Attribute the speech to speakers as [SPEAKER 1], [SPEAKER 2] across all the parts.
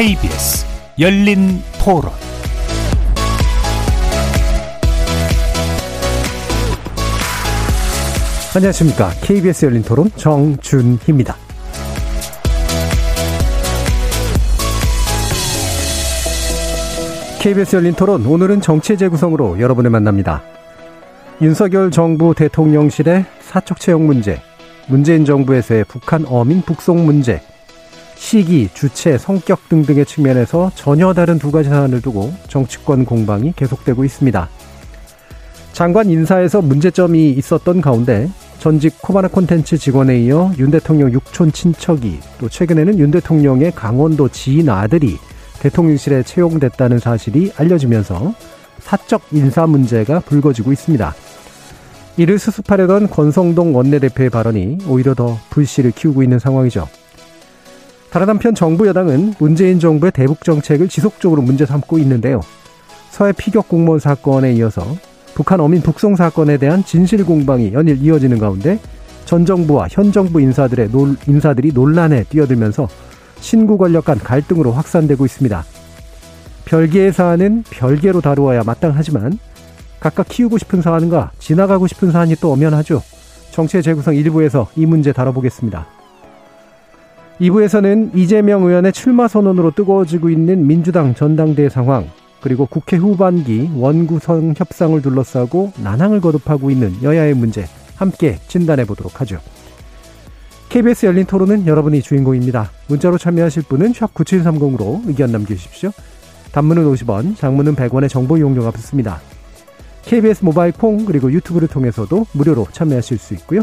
[SPEAKER 1] KBS 열린 토론
[SPEAKER 2] 안녕하십니까. KBS 열린 토론 정준희입니다. KBS 열린 토론 오늘은 정치 재구성으로 여러분을 만납니다. 윤석열 정부 대통령실의 사적 채용 문제, 문재인 정부에서의 북한 어민 북송 문제, 시기, 주체, 성격 등등의 측면에서 전혀 다른 두 가지 사안을 두고 정치권 공방이 계속되고 있습니다. 장관 인사에서 문제점이 있었던 가운데 전직 코바나 콘텐츠 직원에 이어 윤 대통령 육촌 친척이 또 최근에는 윤 대통령의 강원도 지인 아들이 대통령실에 채용됐다는 사실이 알려지면서 사적 인사 문제가 불거지고 있습니다. 이를 수습하려던 권성동 원내대표의 발언이 오히려 더 불씨를 키우고 있는 상황이죠. 다른 한편 정부 여당은 문재인 정부의 대북 정책을 지속적으로 문제 삼고 있는데요. 서해 피격 공무원 사건에 이어서 북한 어민 북송 사건에 대한 진실 공방이 연일 이어지는 가운데 전 정부와 현 정부 인사들의 논, 인사들이 논란에 뛰어들면서 신구 권력 간 갈등으로 확산되고 있습니다. 별개의 사안은 별개로 다루어야 마땅하지만 각각 키우고 싶은 사안과 지나가고 싶은 사안이 또 엄연하죠. 정치의 재구성 일부에서 이 문제 다뤄보겠습니다. 2부에서는 이재명 의원의 출마 선언으로 뜨거워지고 있는 민주당 전당대회 상황, 그리고 국회 후반기 원구성 협상을 둘러싸고 난항을 거듭하고 있는 여야의 문제 함께 진단해 보도록 하죠. KBS 열린 토론은 여러분이 주인공입니다. 문자로 참여하실 분은 샵 9730으로 의견 남겨주십시오. 단문은 50원, 장문은 100원의 정보 이용료가 붙습니다. KBS 모바일 콩 그리고 유튜브를 통해서도 무료로 참여하실 수 있고요.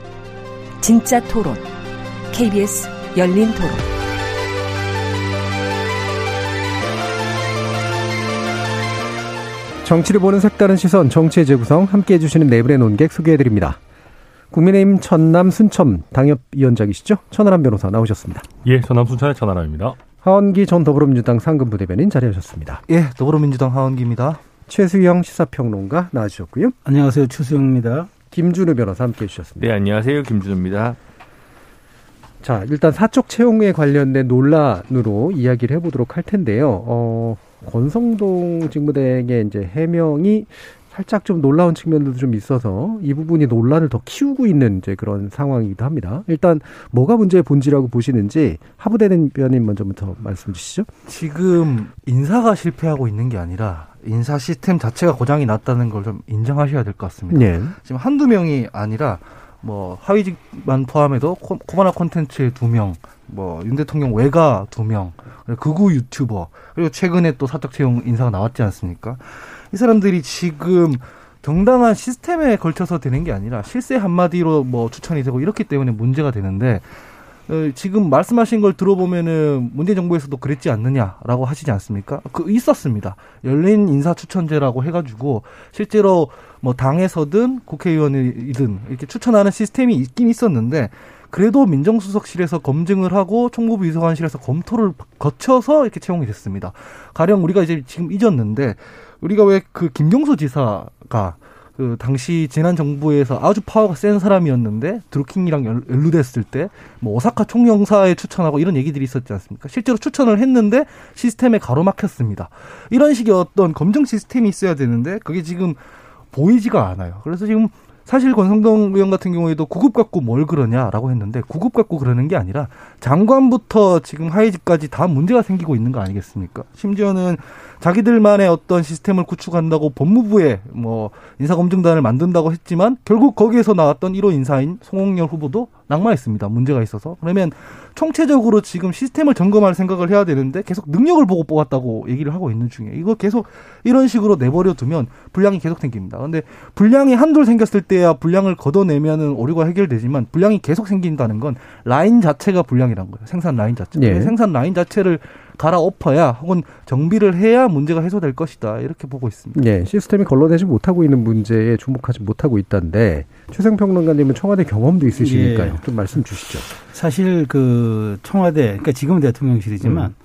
[SPEAKER 3] 진짜 토론, KBS 열린 토론.
[SPEAKER 2] 정치를 보는 색다른 시선, 정치의 재구성 함께 해주시는 네 분의 논객 소개해드립니다. 국민의힘 천남 순천 당협위원장이시죠? 천하람 변호사 나오셨습니다.
[SPEAKER 4] 예, 천남 순천의 천하람입니다.
[SPEAKER 2] 하원기 전 더불어민주당 상근부 대변인 자리하셨습니다.
[SPEAKER 5] 예, 더불어민주당 하원기입니다.
[SPEAKER 2] 최수영 시사평론가 나와주셨고요.
[SPEAKER 6] 안녕하세요. 최수영입니다.
[SPEAKER 2] 김준우 변호사 함께 해주셨습니다.
[SPEAKER 7] 네, 안녕하세요. 김준우입니다.
[SPEAKER 2] 자, 일단 사적 채용에 관련된 논란으로 이야기를 해보도록 할 텐데요. 어, 권성동 직무대행의 이제 해명이 살짝 좀 놀라운 측면들도 좀 있어서 이 부분이 논란을 더 키우고 있는 이제 그런 상황이기도 합니다. 일단 뭐가 문제의 본질이라고 보시는지 하부대 대변인 먼저부터 말씀 주시죠.
[SPEAKER 5] 지금 인사가 실패하고 있는 게 아니라 인사 시스템 자체가 고장이 났다는 걸 좀 인정하셔야 될 것 같습니다.
[SPEAKER 2] 네.
[SPEAKER 5] 지금 한두 명이 아니라 뭐 하위직만 포함해도 코, 코바나 콘텐츠의 두 명, 뭐 윤 대통령 외가 두 명, 극우 유튜버 그리고 최근에 또 사적 채용 인사가 나왔지 않습니까? 이 사람들이 지금 정당한 시스템에 걸쳐서 되는 게 아니라 실세 한마디로 뭐 추천이 되고 이렇기 때문에 문제가 되는데 어, 지금 말씀하신 걸 들어보면은 문재인 정부에서도 그랬지 않느냐라고 하시지 않습니까? 그 있었습니다. 열린 인사 추천제라고 해가지고 실제로 뭐 당에서든 국회의원이든 이렇게 추천하는 시스템이 있긴 있었는데 그래도 민정수석실에서 검증을 하고 총무부 비서관실에서 검토를 거쳐서 이렇게 채용이 됐습니다. 가령 우리가 이제 지금 잊었는데 우리가 왜 그 김경수 지사가 그 당시 지난 정부에서 아주 파워가 센 사람이었는데 드루킹이랑 연루됐을 때 뭐 오사카 총영사에 추천하고 이런 얘기들이 있었지 않습니까? 실제로 추천을 했는데 시스템에 가로막혔습니다. 이런 식의 어떤 검증 시스템이 있어야 되는데 그게 지금 보이지가 않아요. 그래서 지금 사실 권성동 의원 같은 경우에도 구급 갖고 뭘 그러냐라고 했는데 구급 갖고 그러는 게 아니라 장관부터 지금 하위직까지 다 문제가 생기고 있는 거 아니겠습니까? 심지어는 자기들만의 어떤 시스템을 구축한다고 법무부에 뭐 인사검증단을 만든다고 했지만 결국 거기에서 나왔던 1호 인사인 송홍열 후보도 낙마했습니다. 문제가 있어서. 그러면 총체적으로 지금 시스템을 점검할 생각을 해야 되는데 계속 능력을 보고 뽑았다고 얘기를 하고 있는 중에 이거 계속 이런 식으로 내버려 두면 불량이 계속 생깁니다. 근데 불량이 한둘 생겼을 때야 불량을 걷어내면은 오류가 해결되지만 불량이 계속 생긴다는 건 라인 자체가 불량이란 거예요. 생산 라인 자체.
[SPEAKER 2] 예.
[SPEAKER 5] 생산 라인 자체를 갈아엎어야 혹은 정비를 해야 문제가 해소될 것이다 이렇게 보고 있습니다.
[SPEAKER 2] 예, 시스템이 걸러내지 못하고 있는 문제에 주목하지 못하고 있다는데 최생 평론가님은 청와대 경험도 있으시니까요.
[SPEAKER 6] 예.
[SPEAKER 2] 좀 말씀 주시죠.
[SPEAKER 6] 사실 그 청와대, 그러니까 지금은 대통령실이지만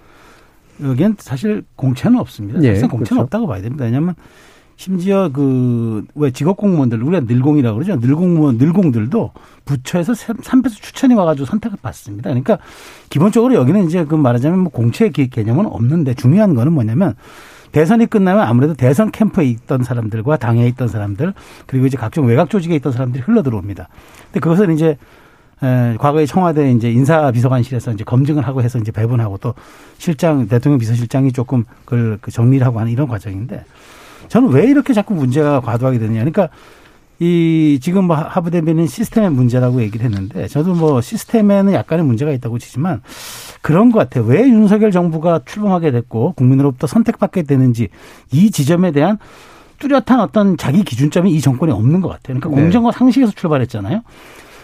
[SPEAKER 6] 음. 여기엔 사실 공채는 없습니다.
[SPEAKER 2] 예,
[SPEAKER 6] 사실 공채는
[SPEAKER 2] 그렇죠.
[SPEAKER 6] 없다고 봐야 됩니다. 왜냐하면 심지어 그 왜 직업 공무원들 우리가 늘공이라고 그러죠. 늘공무원 늘공들도 부처에서 3배수 추천이 와가지고 선택을 받습니다. 그러니까 기본적으로 여기는 이제 그 말하자면 뭐 공채 개념은 없는데 중요한 거는 뭐냐면 대선이 끝나면 아무래도 대선 캠프에 있던 사람들과 당에 있던 사람들 그리고 이제 각종 외곽 조직에 있던 사람들이 흘러 들어옵니다. 근데 그것을 이제 에, 과거에 청와대 이제 인사비서관실에서 이제 검증을 하고 해서 이제 배분하고 또 실장 대통령 비서실장이 조금 그걸 그 정리를 하고 하는 이런 과정인데 저는 왜 이렇게 자꾸 문제가 과도하게 되느냐. 그러니까 이 지금 뭐 하부 대변인 시스템의 문제라고 얘기를 했는데 저도 뭐 시스템에는 약간의 문제가 있다고 치지만 그런 것 같아요. 왜 윤석열 정부가 출범하게 됐고 국민으로부터 선택받게 되는지 이 지점에 대한 뚜렷한 어떤 자기 기준점이 이 정권에 없는 것 같아요. 그러니까
[SPEAKER 2] 네.
[SPEAKER 6] 공정과 상식에서 출발했잖아요.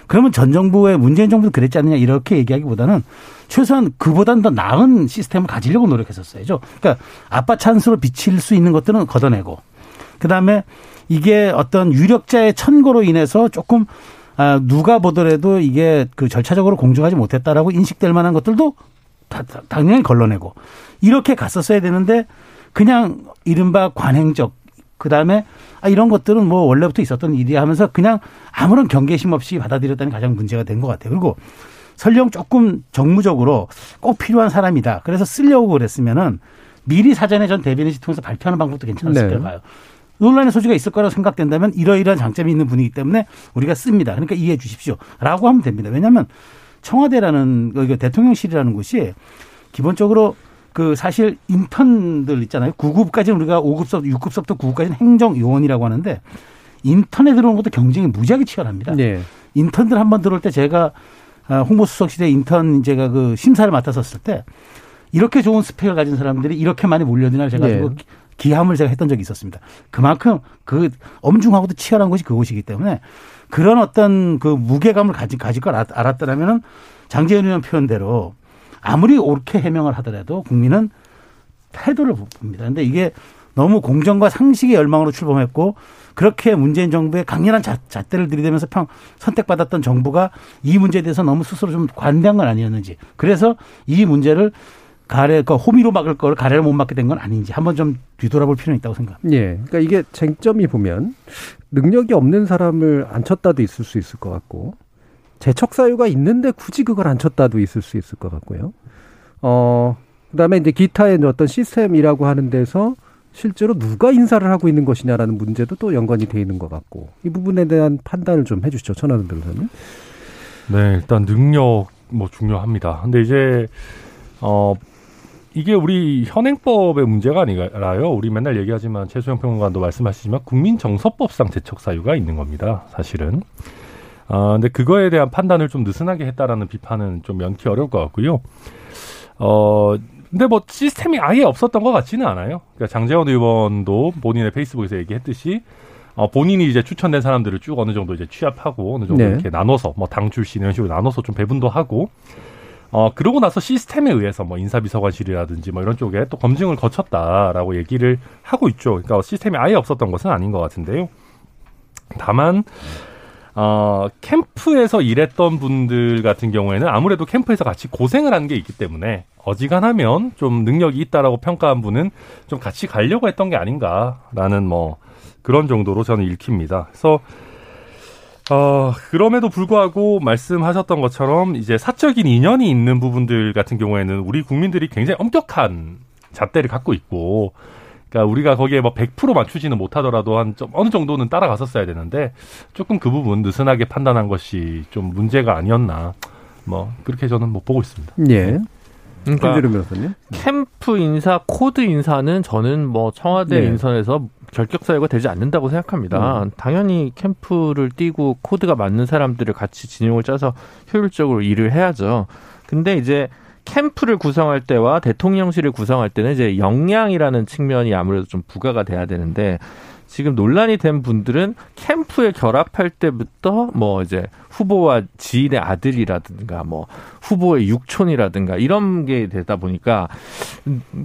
[SPEAKER 6] 그러면 전 정부의 문재인 정부도 그랬지 않느냐 이렇게 얘기하기보다는 최소한 그보다는 더 나은 시스템을 가지려고 노력했었어야죠. 그러니까 아빠 찬스로 비칠 수 있는 것들은 걷어내고 그다음에 이게 어떤 유력자의 천고로 인해서 조금 아, 누가 보더라도 이게 그 절차적으로 공정하지 못했다라고 인식될 만한 것들도 다, 다- 당연히 걸러내고 이렇게 갔었어야 되는데 그냥 이른바 관행적 그 다음에 아 이런 것들은 뭐 원래부터 있었던 일이야 하면서 그냥 아무런 경계심 없이 받아들였다는 게 가장 문제가 된 것 같아요. 그리고 설령 조금 정무적으로 꼭 필요한 사람이다. 그래서 쓰려고 그랬으면은 미리 사전에 전 대변인실 통해서 발표하는 방법도 괜찮았을
[SPEAKER 2] 네.
[SPEAKER 6] 봐요. 논란의 소지가 있을 거라고 생각된다면 이러이러한 장점이 있는 분이기 때문에 우리가 씁니다. 그러니까 이해해 주십시오. 라고 하면 됩니다. 왜냐하면 청와대라는 그 대통령실이라는 곳이 기본적으로 그 사실 인턴들 있잖아요. 9급까지는 우리가 5급서부터 6급서부터 9급까지는 행정요원이라고 하는데 인턴에 들어오는 것도 경쟁이 무지하게 치열합니다.
[SPEAKER 2] 예.
[SPEAKER 6] 인턴들 한 번 들어올 때 제가 아, 홍보수석실에 인턴 제가 그 심사를 맡았었을 때 이렇게 좋은 스펙을 가진 사람들이 이렇게 많이 몰려드나 제가
[SPEAKER 2] 네.
[SPEAKER 6] 그 기함을 제가 했던 적이 있었습니다. 그만큼 그 엄중하고도 치열한 것이 그곳이기 때문에 그런 어떤 그 무게감을 가지, 가질 걸 알- 알았더라면은 장재현 의원 표현대로 아무리 옳게 해명을 하더라도 국민은 태도를 봅니다. 근데 이게 너무 공정과 상식의 열망으로 출범했고 그렇게 문재인 정부의 강렬한 잣, 잣대를 들이대면서 평 선택받았던 정부가 이 문제에 대해서 너무 스스로 좀 관대한 건 아니었는지 그래서 이 문제를 가래 그 호미로 막을 걸 가래를 못 막게 된 건 아닌지 한번 좀 뒤돌아볼 필요는 있다고 생각합니다.
[SPEAKER 2] 예. 그러니까 이게 쟁점이 보면 능력이 없는 사람을 앉혔다도 있을 수 있을 것 같고 재척 사유가 있는데 굳이 그걸 앉혔다도 있을 수 있을 것 같고요. 어, 그다음에 이제 기타의 어떤 시스템이라고 하는 데서 실제로 누가 인사를 하고 있는 것이냐라는 문제도 또 연관이 돼 있는 것 같고 이 부분에 대한 판단을 좀 해주시죠, 천하는 변호사님.
[SPEAKER 4] 네, 일단 능력 뭐 중요합니다. 근데 이제 어 이게 우리 현행법의 문제가 아니라요. 우리 맨날 얘기하지만 최수영 평론가도 말씀하시지만 국민정서법상 재척 사유가 있는 겁니다. 사실은. 아, 근데 그거에 대한 판단을 좀 느슨하게 했다라는 비판은 좀 면키 어려울 것 같고요. 어, 근데 뭐 시스템이 아예 없었던 것 같지는 않아요. 그러니까 장재원 의원도 본인의 페이스북에서 얘기했듯이 어, 본인이 이제 추천된 사람들을 쭉 어느 정도 이제 취합하고 어느 정도
[SPEAKER 2] 네.
[SPEAKER 4] 이렇게 나눠서 뭐 당 출신 이런 식으로 나눠서 좀 배분도 하고 어, 그러고 나서 시스템에 의해서 뭐 인사비서관실이라든지 뭐 이런 쪽에 또 검증을 거쳤다라고 얘기를 하고 있죠. 그러니까 시스템이 아예 없었던 것은 아닌 것 같은데요. 다만, 어, 캠프에서 일했던 분들 같은 경우에는 아무래도 캠프에서 같이 고생을 한 게 있기 때문에 어지간하면 좀 능력이 있다라고 평가한 분은 좀 같이 가려고 했던 게 아닌가라는 뭐 그런 정도로 저는 읽힙니다. 그래서 어, 그럼에도 불구하고 말씀하셨던 것처럼 이제 사적인 인연이 있는 부분들 같은 경우에는 우리 국민들이 굉장히 엄격한 잣대를 갖고 있고, 그러니까 우리가 거기에 뭐 100% 맞추지는 못하더라도 한 좀 어느 정도는 따라갔었어야 되는데 조금 그 부분 느슨하게 판단한 것이 좀 문제가 아니었나. 뭐 그렇게 저는 못 보고 있습니다.
[SPEAKER 2] 예.
[SPEAKER 7] 그러니까
[SPEAKER 2] 김준우 변호사님.
[SPEAKER 7] 캠프 인사, 코드 인사는 저는 뭐 청와대
[SPEAKER 2] 네.
[SPEAKER 7] 인선에서 결격 사유가 되지 않는다고 생각합니다. 당연히 캠프를 띄고 코드가 맞는 사람들을 같이 진용을 짜서 효율적으로 일을 해야죠. 근데 이제 캠프를 구성할 때와 대통령실을 구성할 때는 이제 역량이라는 측면이 아무래도 좀 부과가 돼야 되는데 지금 논란이 된 분들은 캠프에 결합할 때부터 뭐 이제 후보와 지인의 아들이라든가 뭐 후보의 육촌이라든가 이런 게 되다 보니까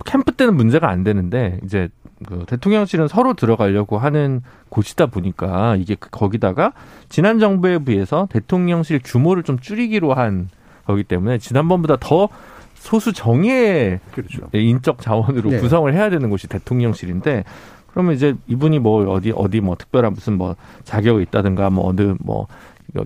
[SPEAKER 7] 캠프 때는 문제가 안 되는데 이제 그 대통령실은 서로 들어가려고 하는 곳이다 보니까 이게 그 거기다가 지난 정부에 비해서 대통령실 규모를 좀 줄이기로 한 거기 때문에 지난번보다 더 소수 정예의
[SPEAKER 2] 그렇죠.
[SPEAKER 7] 인적 자원으로
[SPEAKER 2] 네.
[SPEAKER 7] 구성을 해야 되는 곳이 대통령실인데 그러면 이제 이분이 뭐 어디 어디 뭐 특별한 무슨 뭐 자격이 있다든가 뭐 어느 뭐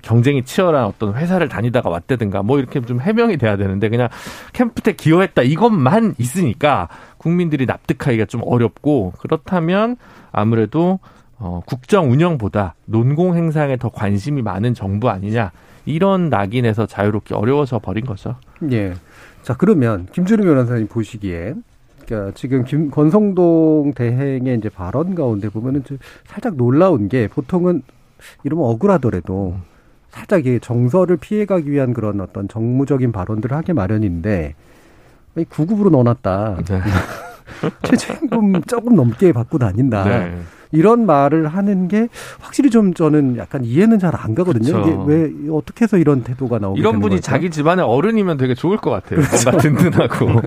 [SPEAKER 7] 경쟁이 치열한 어떤 회사를 다니다가 왔다든가 뭐 이렇게 좀 해명이 돼야 되는데 그냥 캠프 때 기여했다 이것만 있으니까 국민들이 납득하기가 좀 어렵고 그렇다면 아무래도 어, 국정 운영보다 논공 행사에 더 관심이 많은 정부 아니냐 이런 낙인에서 자유롭게 어려워져 버린 거죠.
[SPEAKER 2] 예. 자, 그러면 김준우 변호사님 보시기에 그러니까 지금 김 권성동 대행의 이제 발언 가운데 보면은 좀 살짝 놀라운 게 보통은 이러면 억울하더라도 살짝 이 정서를 피해가기 위한 그런 어떤 정무적인 발언들을 하게 마련인데 이 구급으로 넣어놨다.
[SPEAKER 7] 네.
[SPEAKER 2] 최저임금 조금 넘게 받고 다닌다.
[SPEAKER 7] 네.
[SPEAKER 2] 이런 말을 하는 게 확실히 좀 저는 약간 이해는 잘 안 가거든요.
[SPEAKER 7] 그쵸.
[SPEAKER 2] 이게 왜 어떻게 해서 이런 태도가 나오게
[SPEAKER 7] 이런 분이
[SPEAKER 2] 걸까?
[SPEAKER 7] 자기 집안의 어른이면 되게 좋을 것 같아요.
[SPEAKER 2] 그렇죠.
[SPEAKER 7] 뭔가 든든하고.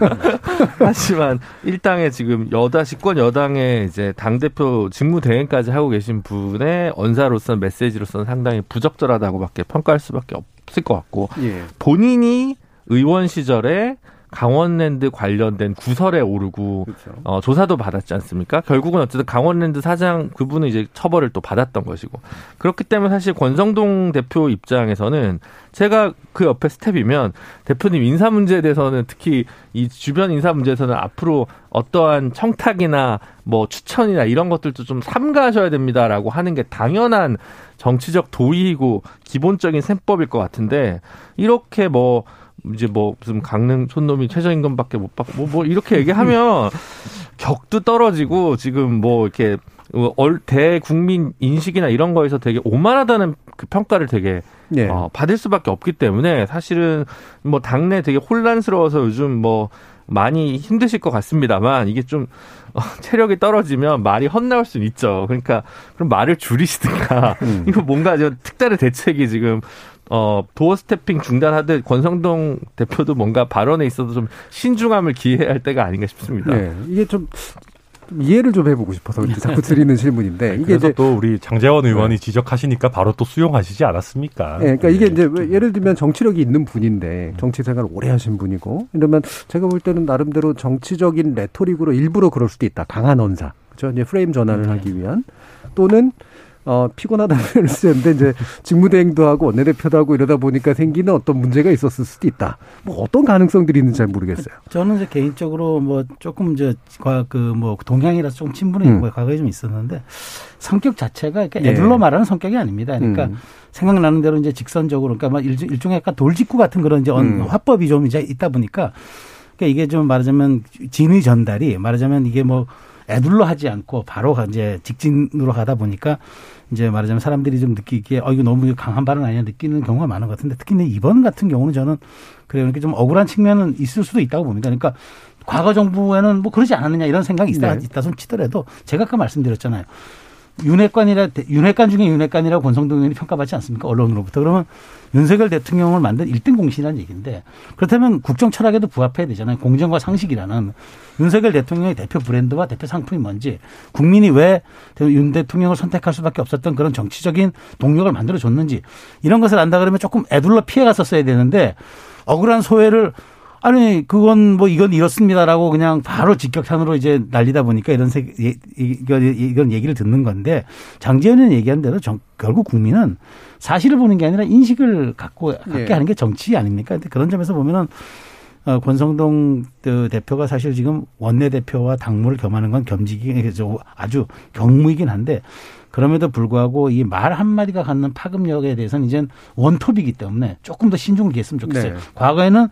[SPEAKER 7] 하지만 일당의 지금 여당 집권 여당의 이제 당 대표 직무 대행까지 하고 계신 분의 언사로서는 메시지로서는 상당히 부적절하다고밖에 평가할 수밖에 없을 것 같고
[SPEAKER 2] 예.
[SPEAKER 7] 본인이 의원 시절에 강원랜드 관련된 구설에 오르고
[SPEAKER 2] 그렇죠.
[SPEAKER 7] 어, 조사도 받았지 않습니까? 결국은 어쨌든 강원랜드 사장 그분은 이제 처벌을 또 받았던 것이고 그렇기 때문에 사실 권성동 대표 입장에서는 제가 그 옆에 스텝이면 대표님 인사 문제에 대해서는 특히 이 주변 인사 문제에서는 앞으로 어떠한 청탁이나 뭐 추천이나 이런 것들도 좀 삼가하셔야 됩니다라고 하는 게 당연한 정치적 도의이고 기본적인 셈법일 것 같은데 이렇게 뭐 이제 뭐 무슨 강릉 촌놈이 최저임금밖에 못 받고 뭐, 뭐 이렇게 얘기하면 격도 떨어지고 지금 뭐 이렇게 얼 대국민 인식이나 이런 거에서 되게 오만하다는 그 평가를 되게
[SPEAKER 2] 예.
[SPEAKER 7] 어, 받을 수밖에 없기 때문에 사실은 뭐 당내 되게 혼란스러워서 요즘 뭐 많이 힘드실 것 같습니다만 이게 좀 어, 체력이 떨어지면 말이 헛나올 수는 있죠. 그러니까 그럼 말을 줄이시든가
[SPEAKER 2] 음.
[SPEAKER 7] 이거 뭔가 좀 특단의 대책이 지금 어 doorstepping 중단하듯 권성동 대표도 뭔가 발언에 있어도 좀 신중함을 기해야 할 때가 아닌가 싶습니다.
[SPEAKER 2] 네. 이게 좀, 좀 이해를 좀 해보고 싶어서 자꾸 드리는 질문인데 이게
[SPEAKER 4] 그래서
[SPEAKER 2] 이제
[SPEAKER 4] 또 우리 장제원 의원이 지적하시니까 바로 또 수용하시지 않았습니까?
[SPEAKER 2] 예, 그러니까 이게
[SPEAKER 4] 네.
[SPEAKER 2] 이제 왜 예를 들면 정치력이 있는 분인데 정치 생활 을 오래 하신 분이고 이러면 제가 볼 때는 나름대로 정치적인 레토릭으로 일부러 그럴 수도 있다. 강한 언사. 그렇죠? 이제 프레임 전환을 하기 위한 또는 어, 피곤하다는 쓰는데 이제 직무대행도 하고 원내대표도 하고 이러다 보니까 생기는 어떤 문제가 있었을 수도 있다. 뭐 어떤 가능성들이 있는지 잘 모르겠어요.
[SPEAKER 6] 저는 이제 개인적으로 뭐 조금 저그뭐 동향이라서 좀 친분이
[SPEAKER 2] 음.
[SPEAKER 6] 음. 과거에 좀 있었는데 성격 자체가
[SPEAKER 2] 예.
[SPEAKER 6] 애들로 말하는 성격이 아닙니다. 그러니까
[SPEAKER 2] 음.
[SPEAKER 6] 생각나는 대로 이제 직선적으로 그러니까 막 일종- 일종의 약간 돌직구 같은 그런 이제 언-
[SPEAKER 2] 음.
[SPEAKER 6] 화법이 좀 이제 있다 보니까 그러니까 이게 좀 말하자면 진의 전달이 말하자면 이게 뭐 애둘러 하지 않고 바로 가- 이제 직진으로 가다 보니까 이제 말하자면 사람들이 좀 느끼기에 어 이거 너무 강한 발언 아니야 느끼는 경우가 많은 것 같은데 특히 이번 같은 경우는 저는 그래요. 이렇게 좀 억울한 측면은 있을 수도 있다고 봅니다. 그러니까 과거 정부에는 뭐 그러지 않았느냐 이런 생각이 있다,
[SPEAKER 2] 네.
[SPEAKER 6] 있다 손 치더라도 제가 아까 말씀드렸잖아요. 윤회관이라 윤회관 중에 윤회관이라고 권성동 의원이 평가받지 않습니까? 언론으로부터. 그러면 윤석열 대통령을 만든 일등 공신이라는 얘기인데 그렇다면 국정 철학에도 부합해야 되잖아요. 공정과 상식이라는 윤석열 대통령의 대표 브랜드와 대표 상품이 뭔지 국민이 왜 윤 대통령을 선택할 수밖에 없었던 그런 정치적인 동력을 만들어 줬는지 이런 것을 안다 그러면 조금 애둘러 피해 갔었어야 되는데 억울한 소외를 아니 그건 뭐 이건 이렇습니다라고 그냥 바로 직격탄으로 이제 날리다 보니까 이런 세, 예, 이건 이건 얘기를 듣는 건데 장재현이 얘기한 대로 정, 결국 국민은 사실을 보는 게 아니라 인식을 갖고 갖게
[SPEAKER 2] 예.
[SPEAKER 6] 하는 게 정치 아닙니까? 근데 그런 점에서 보면은 어, 권성동 그 대표가 사실 지금 원내대표와 당무를 겸하는 건 겸직이 저 아주 경무이긴 한데 그럼에도 불구하고 이 말 한마디가 갖는 파급력에 대해서는 이젠 원톱이기 때문에 조금 더 신중을 기했으면 좋겠어요.
[SPEAKER 2] 네.
[SPEAKER 6] 과거에는 어,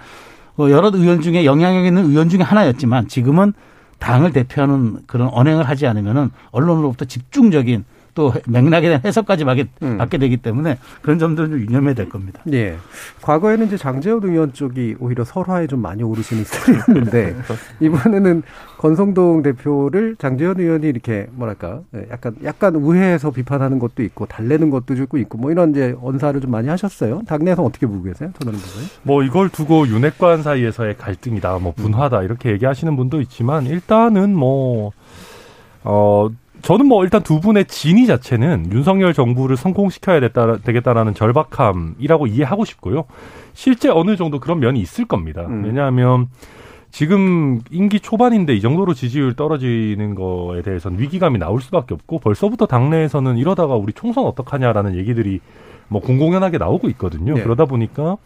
[SPEAKER 6] 여러 의원 중에 영향력 있는 의원 중에 하나였지만 지금은 당을 대표하는 그런 언행을 하지 않으면은 언론으로부터 집중적인 또 맥락에 대한 해석까지 받게,
[SPEAKER 2] 음.
[SPEAKER 6] 받게 되기 때문에 그런 점들은 좀 유념해야 될 겁니다.
[SPEAKER 2] 예. 과거에는 이제 장재원 의원 쪽이 오히려 설화에 좀 많이 오르시는 스타일이었는데 이번에는 권성동 대표를 장재원 의원이 이렇게 뭐랄까 예, 약간 약간 우회해서 비판하는 것도 있고 달래는 것도 좀 있고 뭐 이런 이제 언사를 좀 많이 하셨어요. 당내에서 어떻게 보고 계세요, 부분?
[SPEAKER 4] 뭐 이걸 두고 윤핵관 사이에서의 갈등이다, 뭐 분화다 이렇게 얘기하시는 분도 있지만 일단은 뭐 어. 저는 뭐 일단 두 분의 진위 자체는 윤석열 정부를 성공시켜야 됐다, 되겠다라는 절박함이라고 이해하고 싶고요. 실제 어느 정도 그런 면이 있을 겁니다.
[SPEAKER 2] 음.
[SPEAKER 4] 왜냐하면 지금 임기 초반인데 이 정도로 지지율 떨어지는 거에 대해서는 위기감이 나올 수밖에 없고 벌써부터 당내에서는 이러다가 우리 총선 어떡하냐라는 얘기들이 뭐 공공연하게 나오고 있거든요.
[SPEAKER 2] 네.
[SPEAKER 4] 그러다 보니까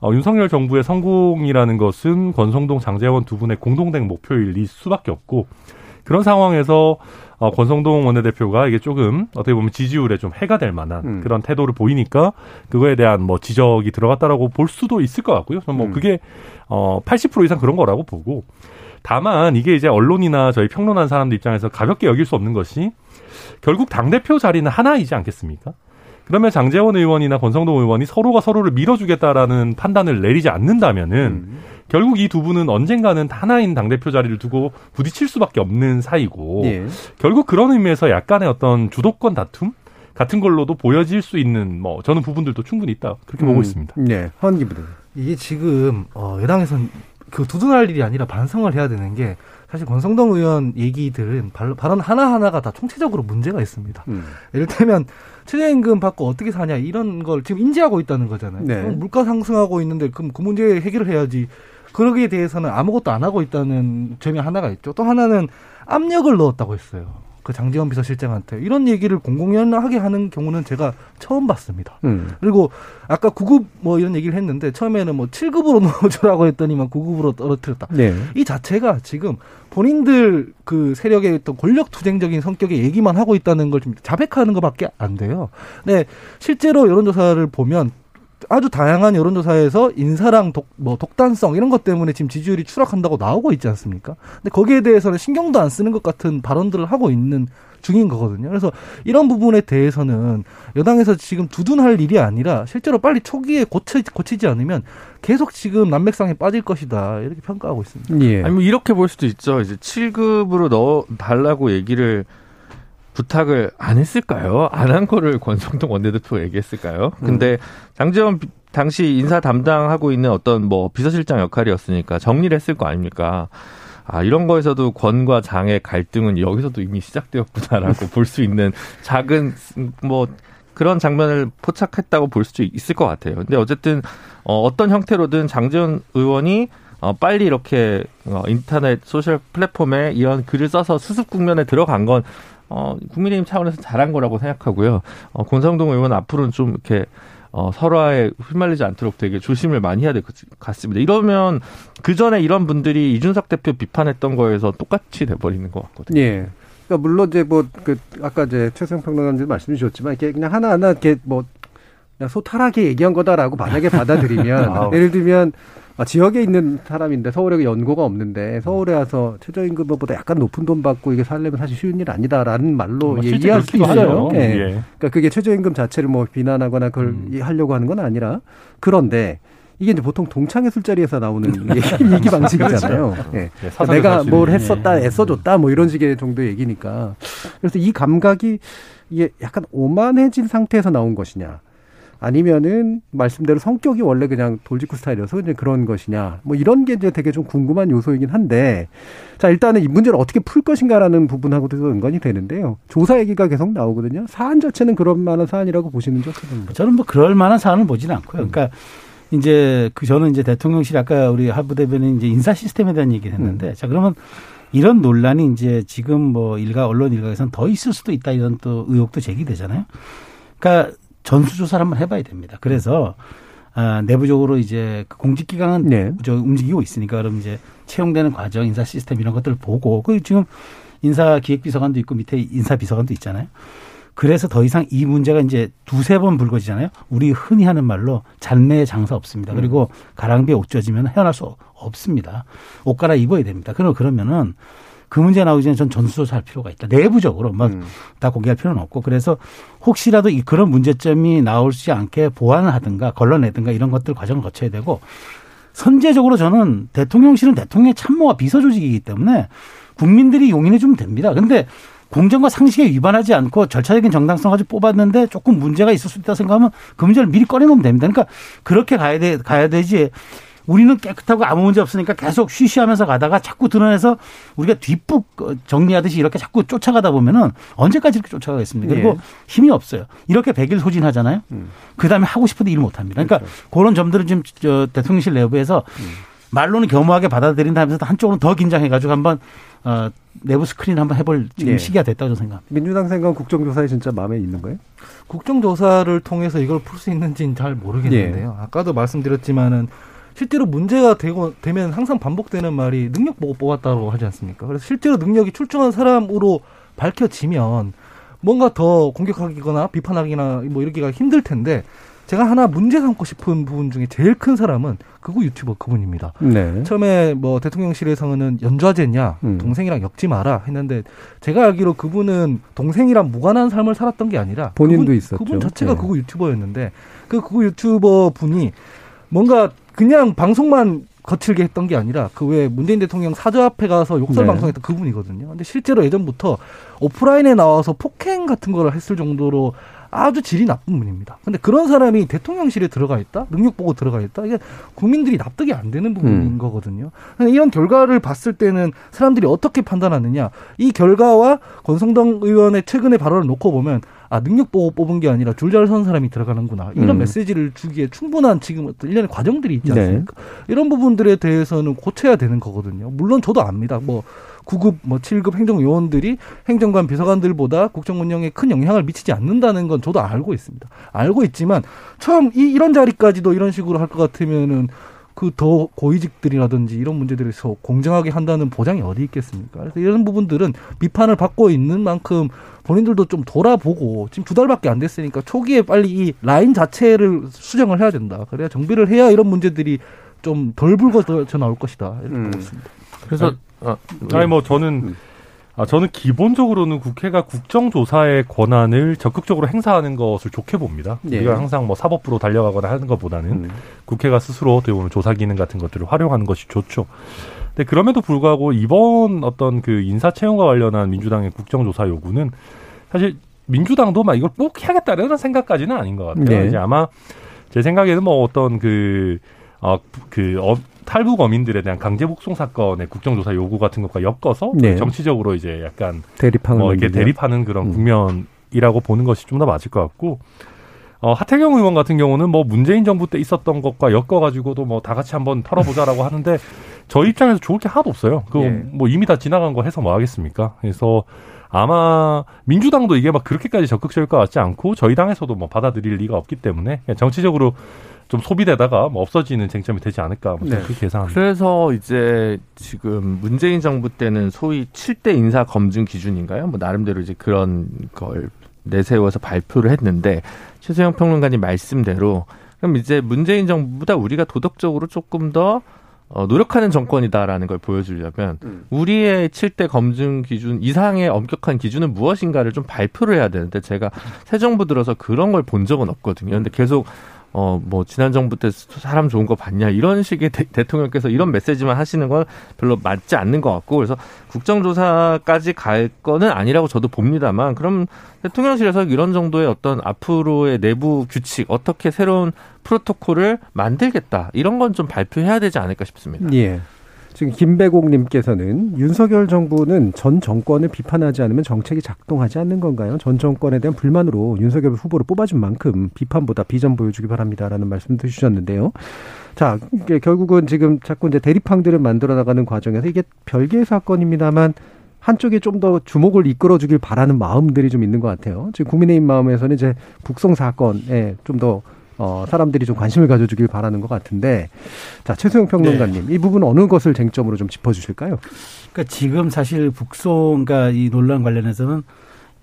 [SPEAKER 4] 어, 윤석열 정부의 성공이라는 것은 권성동, 장재원 두 분의 공동된 목표일 수밖에 없고 그런 상황에서 어, 권성동 원내대표가 이게 조금 어떻게 보면 지지율에 좀 해가 될 만한
[SPEAKER 2] 음.
[SPEAKER 4] 그런 태도를 보이니까 그거에 대한 뭐 지적이 들어갔다라고 볼 수도 있을 것 같고요. 저는 뭐
[SPEAKER 2] 음.
[SPEAKER 4] 그게 어, 80% 이상 그런 거라고 보고 다만 이게 이제 언론이나 저희 평론하는 사람들 입장에서 가볍게 여길 수 없는 것이 결국 당 대표 자리는 하나이지 않겠습니까? 그러면 장재원 의원이나 권성동 의원이 서로가 서로를 밀어주겠다라는 판단을 내리지 않는다면은
[SPEAKER 2] 음.
[SPEAKER 4] 결국 이 두 분은 언젠가는 하나인 당대표 자리를 두고 부딪힐 수밖에 없는 사이고
[SPEAKER 2] 예.
[SPEAKER 4] 결국 그런 의미에서 약간의 어떤 주도권 다툼 같은 걸로도 보여질 수 있는 뭐 저는 부분들도 충분히 있다 그렇게 보고
[SPEAKER 2] 음.
[SPEAKER 4] 있습니다.
[SPEAKER 2] 네. 헌 기부들.
[SPEAKER 5] 이게 지금 어, 여당에서는 그 두둔할 일이 아니라 반성을 해야 되는 게 사실 권성동 의원 얘기들은 발- 발언 하나하나가 다 총체적으로 문제가 있습니다.
[SPEAKER 2] 음.
[SPEAKER 5] 이를테면 최저임금 받고 어떻게 사냐 이런 걸 지금 인지하고 있다는 거잖아요.
[SPEAKER 2] 네.
[SPEAKER 5] 물가 상승하고 있는데 그럼 그 문제 해결을 해야지. 그러기에 대해서는 아무것도 안 하고 있다는 점이 하나가 있죠. 또 하나는 압력을 넣었다고 했어요. 그 장재원 비서실장한테 이런 얘기를 공공연하게 하는 경우는 제가 처음 봤습니다.
[SPEAKER 2] 음.
[SPEAKER 5] 그리고 아까 9급 뭐 이런 얘기를 했는데 처음에는 뭐 7급으로 넣어주라고 했더니만 9급으로 떨어뜨렸다.
[SPEAKER 2] 네.
[SPEAKER 5] 이 자체가 지금 본인들 그 세력의 어떤 권력 투쟁적인 성격의 얘기만 하고 있다는 걸 좀 자백하는 것밖에 안 돼요. 근데 실제로 여론조사를 보면 아주 다양한 여론조사에서 인사랑 독, 뭐 독단성 이런 것 때문에 지금 지지율이 추락한다고 나오고 있지 않습니까? 근데 거기에 대해서는 신경도 안 쓰는 것 같은 발언들을 하고 있는 중인 거거든요. 그래서 이런 부분에 대해서는 여당에서 지금 두둔할 일이 아니라 실제로 빨리 초기에 고치, 고치지 않으면 계속 지금 난맥상에 빠질 것이다 이렇게 평가하고 있습니다.
[SPEAKER 2] 예.
[SPEAKER 7] 아니 뭐 이렇게 볼 수도 있죠. 이제 7급으로 넣어 달라고 얘기를 부탁을 안 했을까요? 안 한 거를 권성동 원내대표가 얘기했을까요? 근데 장재원 비- 당시 인사 담당하고 있는 어떤 뭐 비서실장 역할이었으니까 정리를 했을 거 아닙니까? 아, 이런 거에서도 권과 장의 갈등은 여기서도 이미 시작되었구나라고 볼 수 있는 작은 뭐 그런 장면을 포착했다고 볼 수도 있을 것 같아요. 근데 어쨌든 어, 어떤 형태로든 장재원 의원이 어, 빨리 이렇게 어, 인터넷 소셜 플랫폼에 이런 글을 써서 수습 국면에 들어간 건 어, 국민의힘 차원에서 잘한 거라고 생각하고요. 어, 권성동 의원 앞으로는 좀 이렇게 어, 설화에 휘말리지 않도록 되게 조심을 많이 해야 될 것 같습니다. 이러면 그 전에 이런 분들이 이준석 대표 비판했던 거에서 똑같이 돼버리는 것 같거든요.
[SPEAKER 2] 예. 그러니까 물론 이제 뭐 그 아까 이제 최승 평론가님도 말씀 주셨지만 이렇게 그냥 하나 하나 이렇게 뭐 그냥 소탈하게 얘기한 거다라고 만약에 받아들이면 예를 들면 아, 지역에 있는 사람인데 서울에 연고가 없는데 서울에 와서 최저임금보다 약간 높은 돈 받고 이게 살려면 사실 쉬운 일 아니다라는 말로
[SPEAKER 4] 뭐
[SPEAKER 2] 얘기할 수도
[SPEAKER 4] 그렇기도
[SPEAKER 2] 있어요. 예.
[SPEAKER 4] 예.
[SPEAKER 2] 그러니까 그게 최저임금 자체를 뭐 비난하거나 그걸
[SPEAKER 4] 음.
[SPEAKER 2] 하려고 하는 건 아니라 그런데 이게 이제 보통 동창회 술자리에서 나오는 얘기, 방식이잖아요. 예.
[SPEAKER 4] 네, 사설을
[SPEAKER 2] 내가 뭘
[SPEAKER 4] 있는.
[SPEAKER 2] 했었다, 애써줬다, 뭐 이런 식의 정도의 얘기니까. 그래서 이 감각이 이게 약간 오만해진 상태에서 나온 것이냐. 아니면은 말씀대로 성격이 원래 그냥 돌직구 스타일이어서 이제 그런 것이냐. 뭐 이런 게 이제 되게 좀 궁금한 요소이긴 한데. 자, 일단은 이 문제를 어떻게 풀 것인가라는 부분하고도 연관이 되는데요. 조사 얘기가 계속 나오거든요. 사안 자체는 그런 만한 사안이라고 보시는지 어떻게 됩니까?
[SPEAKER 6] 저는 뭐 그럴 만한 사안을 보지는 않고요. 그러니까 이제 그 저는 이제 대통령실 아까 우리 하부 대변인 이제 인사 시스템에 대한 얘기를 했는데 자 그러면 이런 논란이 이제 지금 뭐 일가 언론 일각에서는 더 있을 수도 있다 이런 또 의혹도 제기되잖아요. 그러니까 전수조사를 한번 해봐야 됩니다. 그래서 아, 내부적으로 이제 그 공직기관은
[SPEAKER 2] 네.
[SPEAKER 6] 저 움직이고 있으니까 그럼 이제 채용되는 과정, 인사 시스템 이런 것들을 보고 그 지금 인사 기획비서관도 있고 밑에 인사 비서관도 있잖아요. 그래서 더 이상 이 문제가 이제 두세 번 불거지잖아요. 우리 흔히 하는 말로 잔매의 장사 없습니다. 그리고 가랑비에 옷 젖으면 헤어날 수 없습니다. 옷 갈아 입어야 됩니다. 그럼 그러면은 그 문제 나오기 전에 전 전수조사할 필요가 있다. 내부적으로 막다 공개할 필요는 없고 그래서 혹시라도 이 그런 문제점이 나올지 않게 보완을 하든가 걸러내든가 이런 것들 과정을 거쳐야 되고 선제적으로 저는 대통령실은 대통령의 참모와 비서 조직이기 때문에 국민들이 용인해 주면 됩니다. 근데 공정과 상식에 위반하지 않고 절차적인 정당성 가지고 뽑았는데 조금 문제가 있을 수 있다 생각하면 그 문제를 미리 꺼내놓으면 됩니다. 그러니까 그렇게 가야 돼 가야 되지. 우리는 깨끗하고 아무 문제 없으니까 계속 쉬쉬하면서 가다가 자꾸 드러내서 우리가 뒷북 정리하듯이 이렇게 자꾸 쫓아가다 보면은 언제까지 이렇게 쫓아가겠습니까? 그리고
[SPEAKER 2] 예.
[SPEAKER 6] 힘이 없어요. 이렇게 백일 소진하잖아요.
[SPEAKER 2] 음.
[SPEAKER 6] 그 다음에 하고 싶어도 일 못 합니다. 그러니까 그런 점들은 지금 저 대통령실 내부에서 말로는 겸허하게 받아들인다 하면서 한쪽으로는 더 긴장해가지고 한번 어, 내부 스크린 한번 해볼 지금
[SPEAKER 2] 예.
[SPEAKER 6] 시기가 됐다고 저는 생각합니다.
[SPEAKER 2] 민주당 생각 국정조사에 진짜 마음에 있는 거예요?
[SPEAKER 5] 국정조사를 통해서 이걸 풀 수 있는지는 잘 모르겠는데요.
[SPEAKER 2] 예.
[SPEAKER 5] 아까도 말씀드렸지만은 실제로 문제가 되고 되면 항상 반복되는 말이 능력 보고 뽑았다고 하지 않습니까? 그래서 실제로 능력이 출중한 사람으로 밝혀지면 뭔가 더 공격하기거나 비판하기나 뭐 이러기가 힘들 텐데 제가 하나 문제 삼고 싶은 부분 중에 제일 큰 사람은 그거 유튜버 그분입니다.
[SPEAKER 2] 네.
[SPEAKER 5] 처음에 뭐 대통령실에서는 연좌제냐
[SPEAKER 2] 음.
[SPEAKER 5] 동생이랑 엮지 마라 했는데 제가 알기로 그분은 동생이랑 무관한 삶을 살았던 게 아니라
[SPEAKER 2] 본인도
[SPEAKER 5] 그분,
[SPEAKER 2] 있었죠.
[SPEAKER 5] 그분 자체가
[SPEAKER 2] 네.
[SPEAKER 5] 그거 유튜버였는데 그 그거 유튜버 분이 뭔가 그냥 방송만 거칠게 했던 게 아니라 그왜 문재인 대통령 사저 앞에 가서 욕설
[SPEAKER 2] 네.
[SPEAKER 5] 방송했던 그분이거든요. 근데 실제로 예전부터 오프라인에 나와서 폭행 같은 거를 했을 정도로 아주 질이 나쁜 분입니다. 근데 그런 사람이 대통령실에 들어가 있다? 능력 보고 들어가 있다? 이게 국민들이 납득이 안 되는 부분인
[SPEAKER 2] 음.
[SPEAKER 5] 거거든요. 근데 이런 결과를 봤을 때는 사람들이 어떻게 판단하느냐? 이 결과와 권성동 의원의 최근의 발언을 놓고 보면 아 능력 보고 뽑은 게 아니라 줄잘선 사람이 들어가는구나 이런
[SPEAKER 2] 음.
[SPEAKER 5] 메시지를 주기에 충분한 지금 어떤 일련의 과정들이 있지
[SPEAKER 2] 네.
[SPEAKER 5] 않습니까? 이런 부분들에 대해서는 고쳐야 되는 거거든요. 물론 저도 압니다. 뭐 9급, 뭐 7급 행정 요원들이 행정관 비서관들보다 국정 운영에 큰 영향을 미치지 않는다는 건 저도 알고 있습니다. 알고 있지만 처음 이 이런 자리까지도 이런 식으로 할 것 같으면은 그더 고위직들이라든지 이런 문제들에서 공정하게 한다는 보장이 어디 있겠습니까? 그래서 이런 부분들은 비판을 받고 있는 만큼 본인들도 좀 돌아보고 지금 두 달밖에 안 됐으니까 초기에 빨리 이 라인 자체를 수정을 해야 된다. 그래야 정비를 해야 이런 문제들이 좀 덜 불거져 나올 것이다. 이렇게
[SPEAKER 2] 음.
[SPEAKER 5] 보고 있습니다.
[SPEAKER 7] 그래서 어,
[SPEAKER 4] 아니 뭐 저는 아 저는 기본적으로는 국회가 국정조사의 권한을 적극적으로 행사하는 것을 좋게 봅니다.
[SPEAKER 2] 예.
[SPEAKER 4] 우리가 항상 뭐 사법부로 달려가거나 하는 것보다는
[SPEAKER 2] 음.
[SPEAKER 4] 국회가 스스로 어떻게 보면 조사 기능 같은 것들을 활용하는 것이 좋죠. 근데 그럼에도 불구하고 이번 어떤 그 인사 채용과 관련한 민주당의 국정조사 요구는 사실 민주당도 막 이걸 꼭 해야겠다는 생각까지는 아닌 것 같아요.
[SPEAKER 2] 네.
[SPEAKER 4] 이제 아마 제 생각에는 뭐 어떤 그, 어, 그, 어, 탈북 어민들에 대한 강제 북송 사건의 국정조사 요구 같은 것과 엮어서
[SPEAKER 2] 네.
[SPEAKER 4] 정치적으로 이제 약간
[SPEAKER 2] 대립하는
[SPEAKER 4] 뭐 이렇게
[SPEAKER 2] 건데요.
[SPEAKER 4] 대립하는 그런
[SPEAKER 2] 음.
[SPEAKER 4] 국면이라고 보는 것이 좀 더 맞을 것 같고 어, 하태경 의원 같은 경우는 뭐 문재인 정부 때 있었던 것과 엮어가지고도 뭐 다 같이 한번 털어보자라고 하는데 저희 입장에서 좋을 게 하나도 없어요. 그거
[SPEAKER 2] 예.
[SPEAKER 4] 뭐 이미 다 지나간 거 해서 뭐 하겠습니까? 그래서 아마 민주당도 이게 막 그렇게까지 적극적일 것 같지 않고 저희 당에서도 뭐 받아들일 리가 없기 때문에 정치적으로 좀 소비되다가 뭐 없어지는 쟁점이 되지 않을까 뭐
[SPEAKER 2] 네.
[SPEAKER 4] 그렇게 예상합니다.
[SPEAKER 7] 그래서 이제 지금 문재인 정부 때는 소위 7대 인사 검증 기준인가요? 뭐 나름대로 이제 그런 걸 내세워서 발표를 했는데 최소영 평론가님 말씀대로 그럼 이제 문재인 정부보다 우리가 도덕적으로 조금 더 어, 노력하는 정권이다라는 걸 보여주려면
[SPEAKER 2] 음.
[SPEAKER 7] 우리의 7대 검증 기준 이상의 엄격한 기준은 무엇인가를 좀 발표를 해야 되는데 제가 새 정부 들어서 그런 걸 본 적은 없거든요. 근데 계속 어, 뭐, 지난 정부 때 사람 좋은 거 봤냐, 이런 식의 대, 통령께서 이런 메시지만 하시는 건 별로 맞지 않는 것 같고, 그래서 국정조사까지 갈 거는 아니라고 저도 봅니다만, 그럼 대통령실에서 이런 정도의 어떤 앞으로의 내부 규칙, 어떻게 새로운 프로토콜을 만들겠다, 이런 건 좀 발표해야 되지 않을까 싶습니다.
[SPEAKER 2] 예. 지금 김배공님께서는 윤석열 정부는 전 정권을 비판하지 않으면 정책이 작동하지 않는 건가요? 전 정권에 대한 불만으로 윤석열 후보를 뽑아준 만큼 비판보다 비전 보여주기 바랍니다라는 말씀도 주셨는데요. 자, 이게 결국은 지금 자꾸 이제 대립항들을 만들어 나가는 과정에서 이게 별개의 사건입니다만 한쪽에 좀 더 주목을 이끌어주길 바라는 마음들이 좀 있는 것 같아요. 지금 국민의힘 마음에서는 이제 북송 사건에 좀더 어, 사람들이 좀 관심을 가져주길 바라는 것 같은데, 자 최소영 평론가님 이 부분 어느 것을 쟁점으로 좀 짚어주실까요?
[SPEAKER 6] 그러니까 지금 사실 북송, 그러니까 이 논란 관련해서는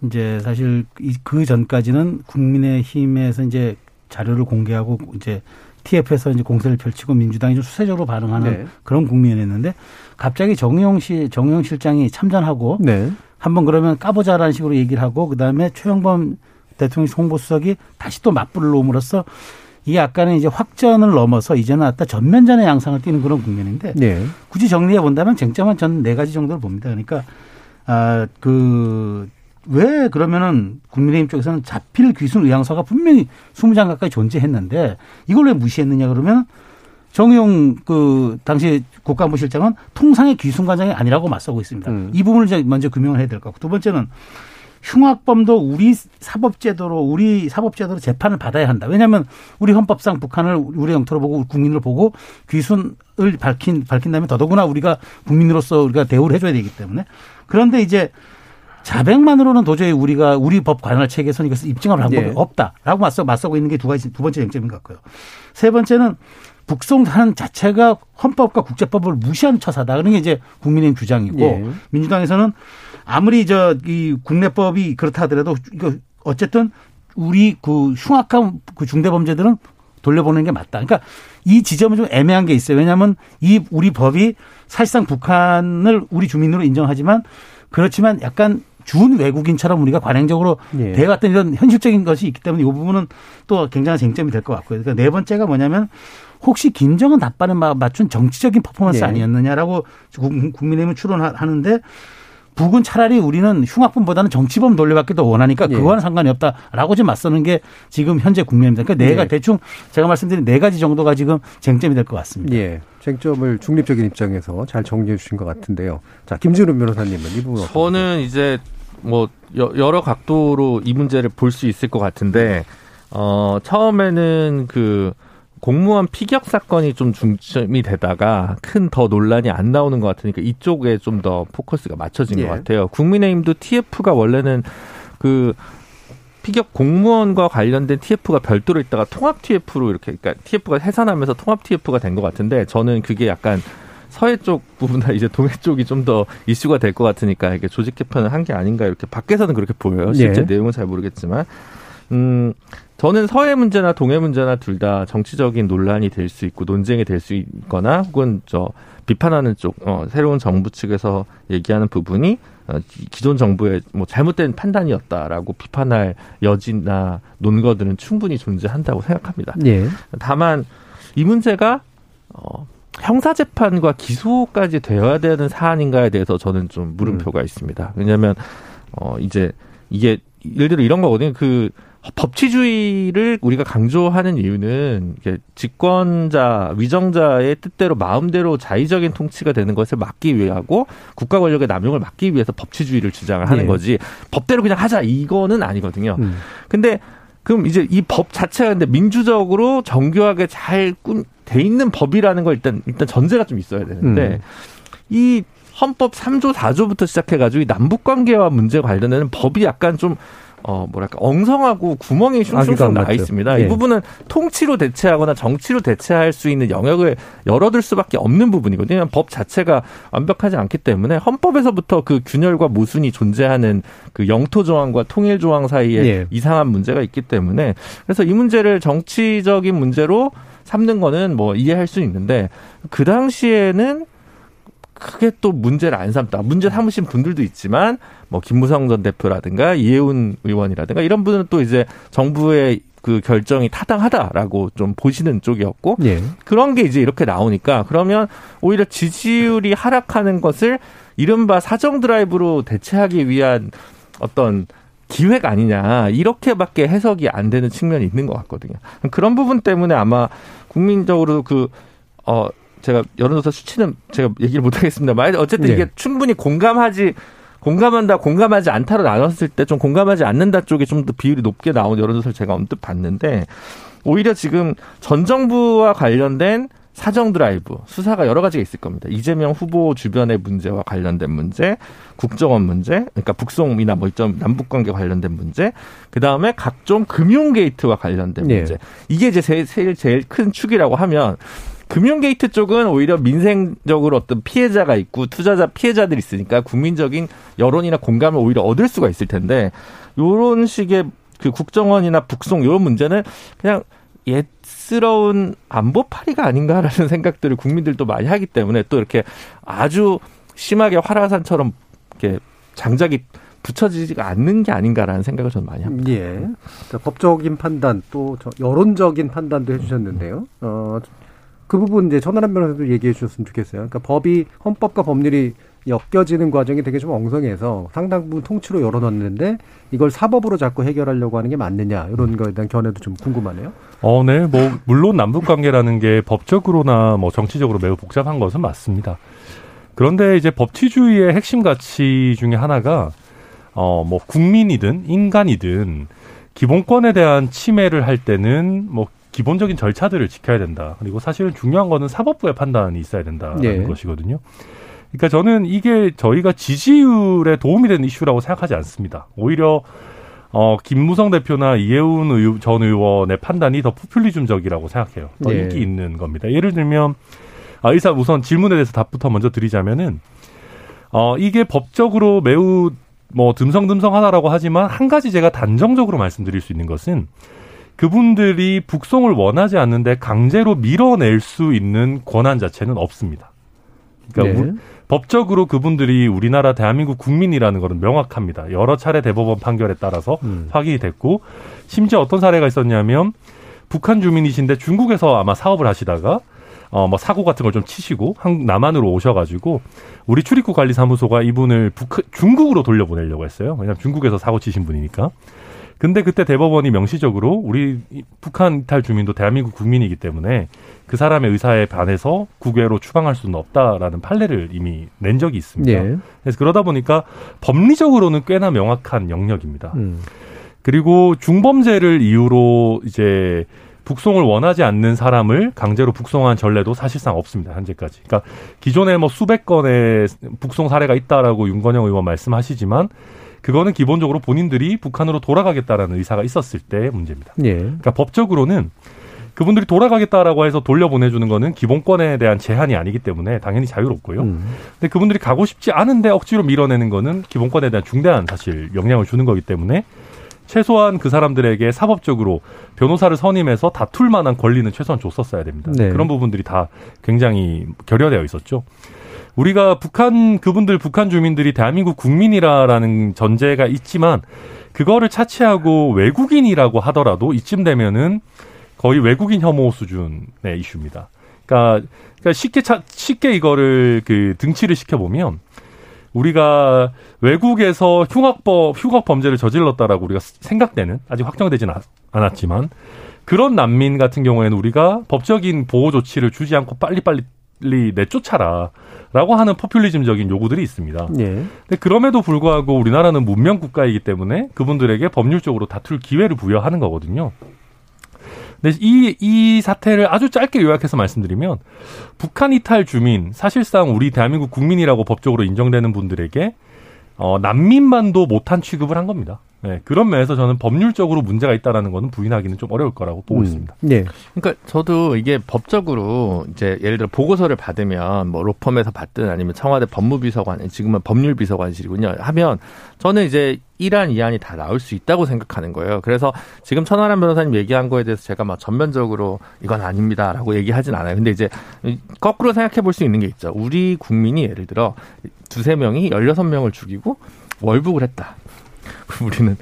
[SPEAKER 6] 이제 사실 이- 그 전까지는 국민의힘에서 이제 자료를 공개하고 이제 TF에서 이제 공세를 펼치고 민주당이 좀 수세적으로 반응하는
[SPEAKER 2] 네.
[SPEAKER 6] 그런 국면이었는데 갑자기 정용 씨 정용 실장이 참전하고
[SPEAKER 2] 네.
[SPEAKER 6] 한번 그러면 까보자라는 식으로 얘기를 하고 그다음에 최영범 대통령 홍보수석이 다시 또 맞불을 놓음으로써 이게 아까는 이제 확전을 넘어서 이제는 아까 전면전의 양상을 띠는 그런 국면인데
[SPEAKER 2] 네.
[SPEAKER 6] 굳이 정리해 본다면 쟁점은 저는 네 가지 정도를 봅니다. 그러니까 아그 왜 그러면은 국민의힘 쪽에서는 자필 귀순 의향서가 분명히 20장 가까이 존재했는데 이걸 왜 무시했느냐 그러면 정의용 그 당시 국가안보실장은 통상의 귀순 과정이 아니라고 맞서고 있습니다.
[SPEAKER 2] 음.
[SPEAKER 6] 이 부분을 먼저 규명을 해야 될 것 같고 두 번째는 흉악범도 우리 사법제도로 우리 사법제도로 재판을 받아야 한다. 왜냐하면 우리 헌법상 북한을 우리 영토로 보고 국민을 보고 귀순을 밝힌 밝힌다면 더더구나 우리가 국민으로서 우리가 대우를 해줘야 되기 때문에 그런데 이제 자백만으로는 도저히 우리가 우리 법 관할 체계에서는 이것을 입증할 방법이
[SPEAKER 2] 예.
[SPEAKER 6] 없다라고 맞서 맞서고 있는 게 두 가지 두 번째 쟁점인 것 같고요. 세 번째는 북송하는 자체가 헌법과 국제법을 무시하는 처사다. 그런 게 이제 국민의힘 주장이고
[SPEAKER 2] 예.
[SPEAKER 6] 민주당에서는 아무리 저 이 국내법이 그렇다 하더라도 이거 어쨌든 우리 그 흉악한 그 중대 범죄들은 돌려보는 게 맞다. 그러니까 이 지점은 좀 애매한 게 있어요. 왜냐하면 이 우리 법이 사실상 북한을 우리 주민으로 인정하지만 그렇지만 약간 준 외국인처럼 우리가 관행적으로
[SPEAKER 2] 예.
[SPEAKER 6] 대해왔던 이런 현실적인 것이 있기 때문에 이 부분은 또 굉장한 쟁점이 될 것 같고요. 그러니까 네 번째가 뭐냐면 혹시 김정은 답변에 마- 맞춘 정치적인 퍼포먼스
[SPEAKER 2] 예.
[SPEAKER 6] 아니었느냐라고 국- 국민의힘은 추론하는데 북은 차라리 우리는 흉악범보다는 정치범 돌려받기 더 원하니까
[SPEAKER 2] 예.
[SPEAKER 6] 그거와는 상관이 없다라고 지금 맞서는 게 지금 현재 국면입니다. 그러니까 내가
[SPEAKER 2] 예.
[SPEAKER 6] 대충 제가 말씀드린 네 가지 정도가 지금 쟁점이 될 것 같습니다.
[SPEAKER 2] 예. 쟁점을 중립적인 입장에서 잘 정리해 주신 것 같은데요. 자, 김준우 변호사님은 이 부분
[SPEAKER 7] 저는 이제 뭐 여- 여러 각도로 이 문제를 볼 수 있을 것 같은데 어 처음에는 그 공무원 피격 사건이 좀 중점이 되다가 큰 더 논란이 안 나오는 것 같으니까 이쪽에 좀 더 포커스가 맞춰진
[SPEAKER 2] 예.
[SPEAKER 7] 것 같아요. 국민의힘도 TF가 원래는 그 피격 공무원과 관련된 TF가 별도로 있다가 통합 TF로 이렇게 그러니까 TF가 해산하면서 통합 TF가 된 것 같은데 저는 그게 약간 서해 쪽 부분보다 이제 동해 쪽이 좀 더 이슈가 될 것 같으니까 이게 조직 개편을 한 게 아닌가 이렇게 밖에서는 그렇게 보여요. 실제
[SPEAKER 2] 예.
[SPEAKER 7] 내용은 잘 모르겠지만 음 저는 서해 문제나 동해 문제나 둘 다 정치적인 논란이 될 수 있고 논쟁이 될 수 있거나 혹은 저 비판하는 쪽 어, 새로운 정부 측에서 얘기하는 부분이 어, 기- 기존 정부의 뭐 잘못된 판단이었다라고 비판할 여지나 논거들은 충분히 존재한다고 생각합니다.
[SPEAKER 2] 예.
[SPEAKER 7] 다만 이 문제가 어, 형사 재판과 기소까지 되어야 되는 사안인가에 대해서 저는 좀 물음표가 있습니다. 왜냐하면 어 이제 이게 예를 들어 이런 거거든요. 그 법치주의를 우리가 강조하는 이유는 집권자 위정자의 뜻대로 마음대로 자의적인 통치가 되는 것을 막기 위하고 국가 권력의 남용을 막기 위해서 법치주의를 주장을 하는
[SPEAKER 2] 네.
[SPEAKER 7] 거지 법대로 그냥 하자 이거는 아니거든요.
[SPEAKER 2] 음.
[SPEAKER 7] 근데 그럼 이제 이 법 자체가 근데 민주적으로 정교하게 잘 돼 있는 법이라는 걸 일단 일단 전제가 좀 있어야 되는데
[SPEAKER 2] 음.
[SPEAKER 7] 이 헌법 3조 4조부터 시작해 가지고 이 남북 관계와 문제 관련되는 법이 약간 좀 어, 뭐랄까, 엉성하고 구멍이
[SPEAKER 2] 아기가
[SPEAKER 7] 슝슝 나와
[SPEAKER 2] 맞죠.
[SPEAKER 7] 있습니다.
[SPEAKER 2] 예.
[SPEAKER 7] 이 부분은 통치로 대체하거나 정치로 대체할 수 있는 영역을 열어둘 수밖에 없는 부분이거든요. 법 자체가 완벽하지 않기 때문에 헌법에서부터 그 균열과 모순이 존재하는 그 영토 조항과 통일 조항 사이에
[SPEAKER 2] 예.
[SPEAKER 7] 이상한 문제가 있기 때문에 그래서 이 문제를 정치적인 문제로 삼는 거는 뭐 이해할 수 있는데 그 당시에는 크게 또 문제를 안 삼다. 문제 삼으신 분들도 있지만 뭐 김무성 전 대표라든가 이해운 의원이라든가 이런 분은 또 이제 정부의 그 결정이 타당하다라고 좀 보시는 쪽이었고
[SPEAKER 2] 예.
[SPEAKER 7] 그런 게 이제 이렇게 나오니까 그러면 오히려 지지율이 하락하는 것을 이른바 사정 드라이브로 대체하기 위한 어떤 기획 아니냐 이렇게밖에 해석이 안 되는 측면이 있는 것 같거든요. 그런 부분 때문에 아마 국민적으로 그 어 제가 여론조사 수치는 제가 얘기를 못 하겠습니다 만 어쨌든
[SPEAKER 2] 네.
[SPEAKER 7] 이게 충분히 공감하지 공감한다 공감하지 않다로 나눴을 때 좀 공감하지 않는다 쪽이 좀 더 비율이 높게 나온 여론조사를 제가 언뜻 봤는데 오히려 지금 전 정부와 관련된 사정 드라이브 수사가 여러 가지가 있을 겁니다. 이재명 후보 주변의 문제와 관련된 문제, 국정원 문제, 그러니까 북송이나 뭐 이전 남북 관계 관련된 문제, 그 다음에 각종 금융 게이트와 관련된
[SPEAKER 2] 네.
[SPEAKER 7] 문제. 이게 이제 제일, 제일 제일 큰 축이라고 하면 금융 게이트 쪽은 오히려 민생적으로 어떤 피해자가 있고 투자자 피해자들이 있으니까 국민적인 여론이나 공감을 오히려 얻을 수가 있을 텐데 요런 식의 그 국정원이나 북송 이런 문제는 그냥 옛스러운 안보파리가 아닌가라는 생각들을 국민들도 많이 하기 때문에 또 이렇게 아주 심하게 활화산처럼 이렇게 장작이 붙여지지가 않는 게 아닌가라는 생각을 저는 많이 합니다.
[SPEAKER 2] 예. 그러니까 법적인 판단 또 저- 여론적인 판단도 해주셨는데요. 어, 그 부분 이제 천하람 변호사도 얘기해 주셨으면 좋겠어요. 그러니까 법이 헌법과 법률이 엮여지는 과정이 되게 좀 엉성해서 상당 부분 통치로 열어놨는데 이걸 사법으로 자꾸 해결하려고 하는 게 맞느냐 이런 거에 대한 견해도 좀 궁금하네요.
[SPEAKER 4] 어, 네. 뭐 물론 남북 관계라는 게 법적으로나 뭐 정치적으로 매우 복잡한 것은 맞습니다. 그런데 이제 법치주의의 핵심 가치 중에 하나가 어, 뭐 국민이든 인간이든 기본권에 대한 침해를 할 때는 뭐 기본적인 절차들을 지켜야 된다. 그리고 사실은 중요한 거는 사법부의 판단이 있어야 된다는
[SPEAKER 2] 예.
[SPEAKER 4] 것이거든요. 그러니까 저는 이게 저희가 지지율에 도움이 되는 이슈라고 생각하지 않습니다. 오히려 어, 김무성 대표나 이해운 의원, 전 의원의 판단이 더 포퓰리즘적이라고 생각해요. 더
[SPEAKER 2] 예.
[SPEAKER 4] 인기 있는 겁니다. 예를 들면, 아, 의사 우선 질문에 대해서 답부터 먼저 드리자면은, 어, 이게 법적으로 매우 뭐 듬성듬성하다라고 하지만 한 가지 제가 단정적으로 말씀드릴 수 있는 것은 그분들이 북송을 원하지 않는데 강제로 밀어낼 수 있는 권한 자체는 없습니다. 그러니까
[SPEAKER 2] 네.
[SPEAKER 4] 우- 법적으로 그분들이 우리나라 대한민국 국민이라는 것은 명확합니다. 여러 차례 대법원 판결에 따라서
[SPEAKER 2] 음.
[SPEAKER 4] 확인이 됐고 심지어 어떤 사례가 있었냐면 북한 주민이신데 중국에서 아마 사업을 하시다가 어 뭐 사고 같은 걸 좀 치시고 한 남한으로 오셔가지고 우리 출입국 관리사무소가 이분을 북 중국으로 돌려보내려고 했어요. 왜냐하면 중국에서 사고 치신 분이니까. 근데 그때 대법원이 명시적으로 우리 이 북한 이탈 주민도 대한민국 국민이기 때문에 그 사람의 의사에 반해서 국외로 추방할 수는 없다라는 판례를 이미 낸 적이 있습니다.
[SPEAKER 2] 예.
[SPEAKER 4] 그래서 그러다 보니까 법리적으로는 꽤나 명확한 영역입니다.
[SPEAKER 2] 음.
[SPEAKER 4] 그리고 중범죄를 이유로 이제 북송을 원하지 않는 사람을 강제로 북송한 전례도 사실상 없습니다. 현재까지. 그러니까 기존에 뭐 수백 건의 북송 사례가 있다라고 윤건영 의원 말씀하시지만 그거는 기본적으로 본인들이 북한으로 돌아가겠다라는 의사가 있었을 때의 문제입니다.
[SPEAKER 2] 예.
[SPEAKER 4] 그러니까 법적으로는 그분들이 돌아가겠다라고 해서 돌려보내주는 거는 기본권에 대한 제한이 아니기 때문에 당연히 자유롭고요.
[SPEAKER 2] 음.
[SPEAKER 4] 근데 그분들이 가고 싶지 않은데 억지로 밀어내는 거는 기본권에 대한 중대한 사실 영향을 주는 거기 때문에 최소한 그 사람들에게 사법적으로 변호사를 선임해서 다툴 만한 권리는 최소한 줬었어야 됩니다.
[SPEAKER 2] 네.
[SPEAKER 4] 그런 부분들이 다 굉장히 결여되어 있었죠. 우리가 북한 그분들 북한 주민들이 대한민국 국민이라라는 전제가 있지만 그거를 차치하고 외국인이라고 하더라도 이쯤 되면은 거의 외국인 혐오 수준의 이슈입니다. 그러니까, 그러니까 쉽게 차, 쉽게 이거를 그 등치를 시켜 보면 우리가 외국에서 흉악법 흉악 범죄를 저질렀다라고 우리가 생각되는 아직 확정되진 않- 않았지만 그런 난민 같은 경우에는 우리가 법적인 보호 조치를 주지 않고 빨리빨리 내쫓아라 라고 하는 포퓰리즘적인 요구들이 있습니다.
[SPEAKER 2] 예.
[SPEAKER 4] 근데 그럼에도 불구하고 우리나라는 문명 국가이기 때문에 그분들에게 법률적으로 다툴 기회를 부여하는 거거든요. 근데 이, 이 사태를 아주 짧게 요약해서 말씀드리면 북한 이탈 주민, 사실상 우리 대한민국 국민이라고 법적으로 인정되는 분들에게 어, 난민만도 못한 취급을 한 겁니다. 네, 그런 면에서 저는 법률적으로 문제가 있다라는 거는 부인하기는 좀 어려울 거라고 보고
[SPEAKER 2] 음.
[SPEAKER 4] 있습니다.
[SPEAKER 2] 예.
[SPEAKER 7] 그러니까 저도 이게 법적으로 이제 예를 들어 보고서를 받으면 뭐 로펌에서 받든 아니면 청와대 법무비서관 지금은 법률비서관실이군요 하면 저는 이제 1안, 2안이 다 나올 수 있다고 생각하는 거예요. 그래서 지금 천하람 변호사님 얘기한 거에 대해서 제가 막 전면적으로 이건 아닙니다라고 얘기하진 않아요. 근데 이제 거꾸로 생각해 볼 수 있는 게 있죠. 우리 국민이 예를 들어 두세 명이 16명을 죽이고 월북을 했다. 그럼 우리는